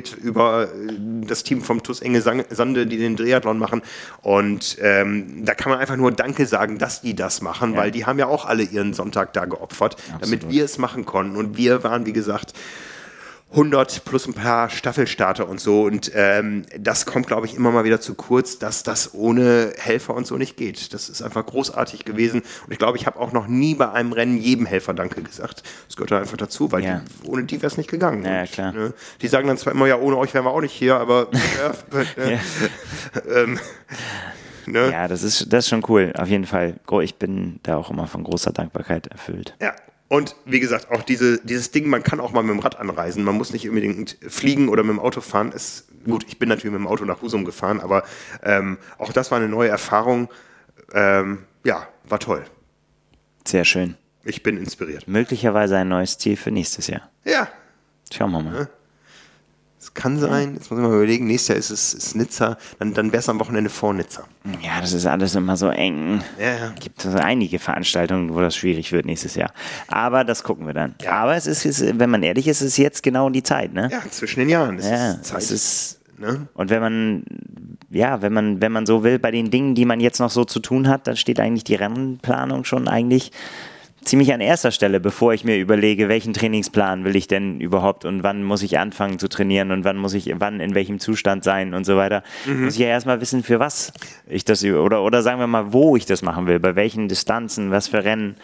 Lokalkolorit über äh, das Team vom TUS Enge Sande, die den Triathlon machen. Und ähm, da kann man einfach nur Danke sagen, dass die das machen, weil die haben ja auch alle ihren Sonntag da geopfert, damit wir es machen konnten. Und wir waren, wie gesagt, 100 plus ein paar Staffelstarter und so. Und ähm, das kommt, glaube ich, immer mal wieder zu kurz, dass das ohne Helfer und so nicht geht. Das ist einfach großartig gewesen. Und ich glaube, ich habe auch noch nie bei einem Rennen jedem Helfer Danke gesagt. Das gehört da einfach dazu, weil Ja. die, ohne die wäre es nicht gegangen. Ja, Und, klar. Ne, die sagen dann zwar immer, ja, ohne euch wären wir auch nicht hier, aber ja, äh, ähm, ne, Ja, das ist, das ist schon cool, auf jeden Fall. Ich bin da auch immer von großer Dankbarkeit erfüllt. Ja. Und wie gesagt, auch diese, dieses Ding, man kann auch mal mit dem Rad anreisen. Man muss nicht unbedingt fliegen oder mit dem Auto fahren. Ist, gut, ich bin natürlich mit dem Auto nach Husum gefahren, aber ähm, auch das war eine neue Erfahrung. Ähm, ja, war toll. Sehr schön. Ich bin inspiriert. Möglicherweise ein neues Ziel für nächstes Jahr. Ja, Schauen wir mal. Es kann sein. Jetzt muss ich mal überlegen. Nächstes Jahr ist es ist Nizza. Dann, dann wäre es am Wochenende vor Nizza. Ja, das ist alles immer so eng. Ja, ja. Gibt also einige Veranstaltungen, wo das schwierig wird nächstes Jahr. Aber das gucken wir dann. Aber es ist, es- wenn man ehrlich ist, ist es jetzt genau die Zeit, ne? Ja, zwischen den Jahren. Es Ja, ist Zeit. es ist ne? Und wenn man, ja, wenn man, wenn man so will, bei den Dingen, die man jetzt noch so zu tun hat, dann steht eigentlich die Rennplanung schon eigentlich ziemlich an erster Stelle, bevor ich mir überlege, welchen Trainingsplan will ich denn überhaupt und wann muss ich anfangen zu trainieren und wann muss ich, wann in welchem Zustand sein und so weiter. Muss ich ja erstmal wissen, für was ich das oder, oder sagen wir mal, wo ich das machen will, bei welchen Distanzen, was für Rennen,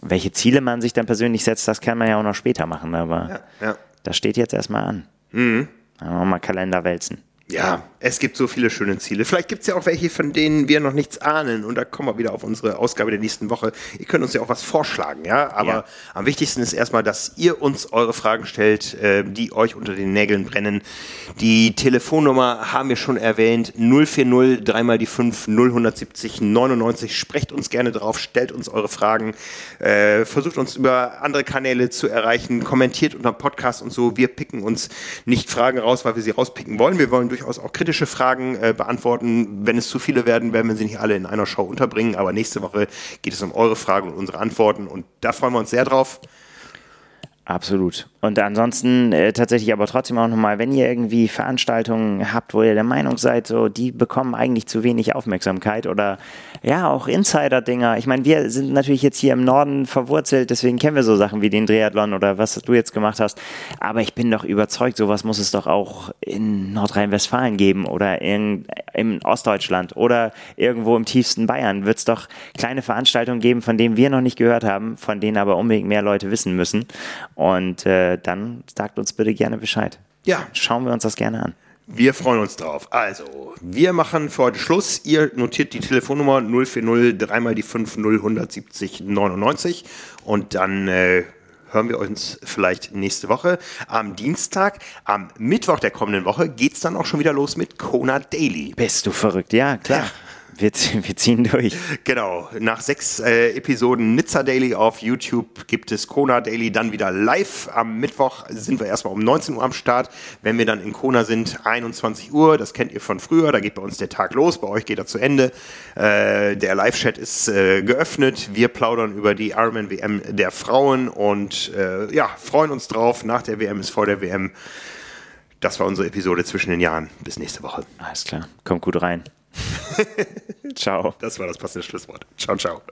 welche Ziele man sich dann persönlich setzt, das kann man ja auch noch später machen, aber Ja. das steht jetzt erstmal an. Mhm. Mal Kalender wälzen. Ja, es gibt so viele schöne Ziele. Vielleicht gibt es ja auch welche, von denen wir noch nichts ahnen. Und da kommen wir wieder auf unsere Ausgabe der nächsten Woche. Ihr könnt uns ja auch was vorschlagen, ja. Aber Ja. am wichtigsten ist erstmal, dass ihr uns eure Fragen stellt, äh, die euch unter den Nägeln brennen. Die Telefonnummer haben wir schon erwähnt. 040 dreimal die 5 0170 99. Sprecht uns gerne drauf, stellt uns eure Fragen, äh, versucht uns über andere Kanäle zu erreichen, kommentiert unter Podcast und so. Wir picken uns nicht Fragen raus, weil wir sie rauspicken wollen. Wir wollen durchaus auch kritische Fragen äh, beantworten. Wenn es zu viele werden, werden wir sie nicht alle in einer Show unterbringen. Aber nächste Woche geht es um eure Fragen und unsere Antworten. Und da freuen wir uns sehr drauf. Absolut. Und ansonsten äh, tatsächlich aber trotzdem auch nochmal, wenn ihr irgendwie Veranstaltungen habt, wo ihr der Meinung seid, so die bekommen eigentlich zu wenig Aufmerksamkeit oder ja, auch Insider-Dinger. Ich meine, wir sind natürlich jetzt hier im Norden verwurzelt, deswegen kennen wir so Sachen wie den Triathlon oder was du jetzt gemacht hast. Aber ich bin doch überzeugt, sowas muss es doch auch in Nordrhein-Westfalen geben oder in, in Ostdeutschland oder irgendwo im tiefsten Bayern. Wird es doch kleine Veranstaltungen geben, von denen wir noch nicht gehört haben, von denen aber unbedingt mehr Leute wissen müssen. Und äh, dann sagt uns bitte gerne Bescheid. Ja. Schauen wir uns das gerne an. Wir freuen uns drauf. Also, wir machen für heute Schluss. Ihr notiert die Telefonnummer 040 dreimal die 5 0170 99 und dann äh, hören wir uns vielleicht nächste Woche am Dienstag. Am Mittwoch der kommenden Woche geht es dann auch schon wieder los mit Kona Daily. Bist du verrückt? Ja, klar. Wir, wir ziehen durch. Genau, nach sechs äh, Episoden Nizza Daily auf YouTube gibt es Kona Daily dann wieder live. Am Mittwoch sind wir erstmal um 19 Uhr am Start. Wenn wir dann in Kona sind, 21 Uhr, das kennt ihr von früher, da geht bei uns der Tag los, bei euch geht er zu Ende. Äh, der Live-Chat ist äh, geöffnet, wir plaudern über die Ironman WM der Frauen und äh, ja, freuen uns drauf. Nach der WM ist vor der WM. Das war unsere Episode zwischen den Jahren. Bis nächste Woche. Alles klar. Kommt gut rein. Ciao. Das war das passende Schlusswort. Ciao, ciao.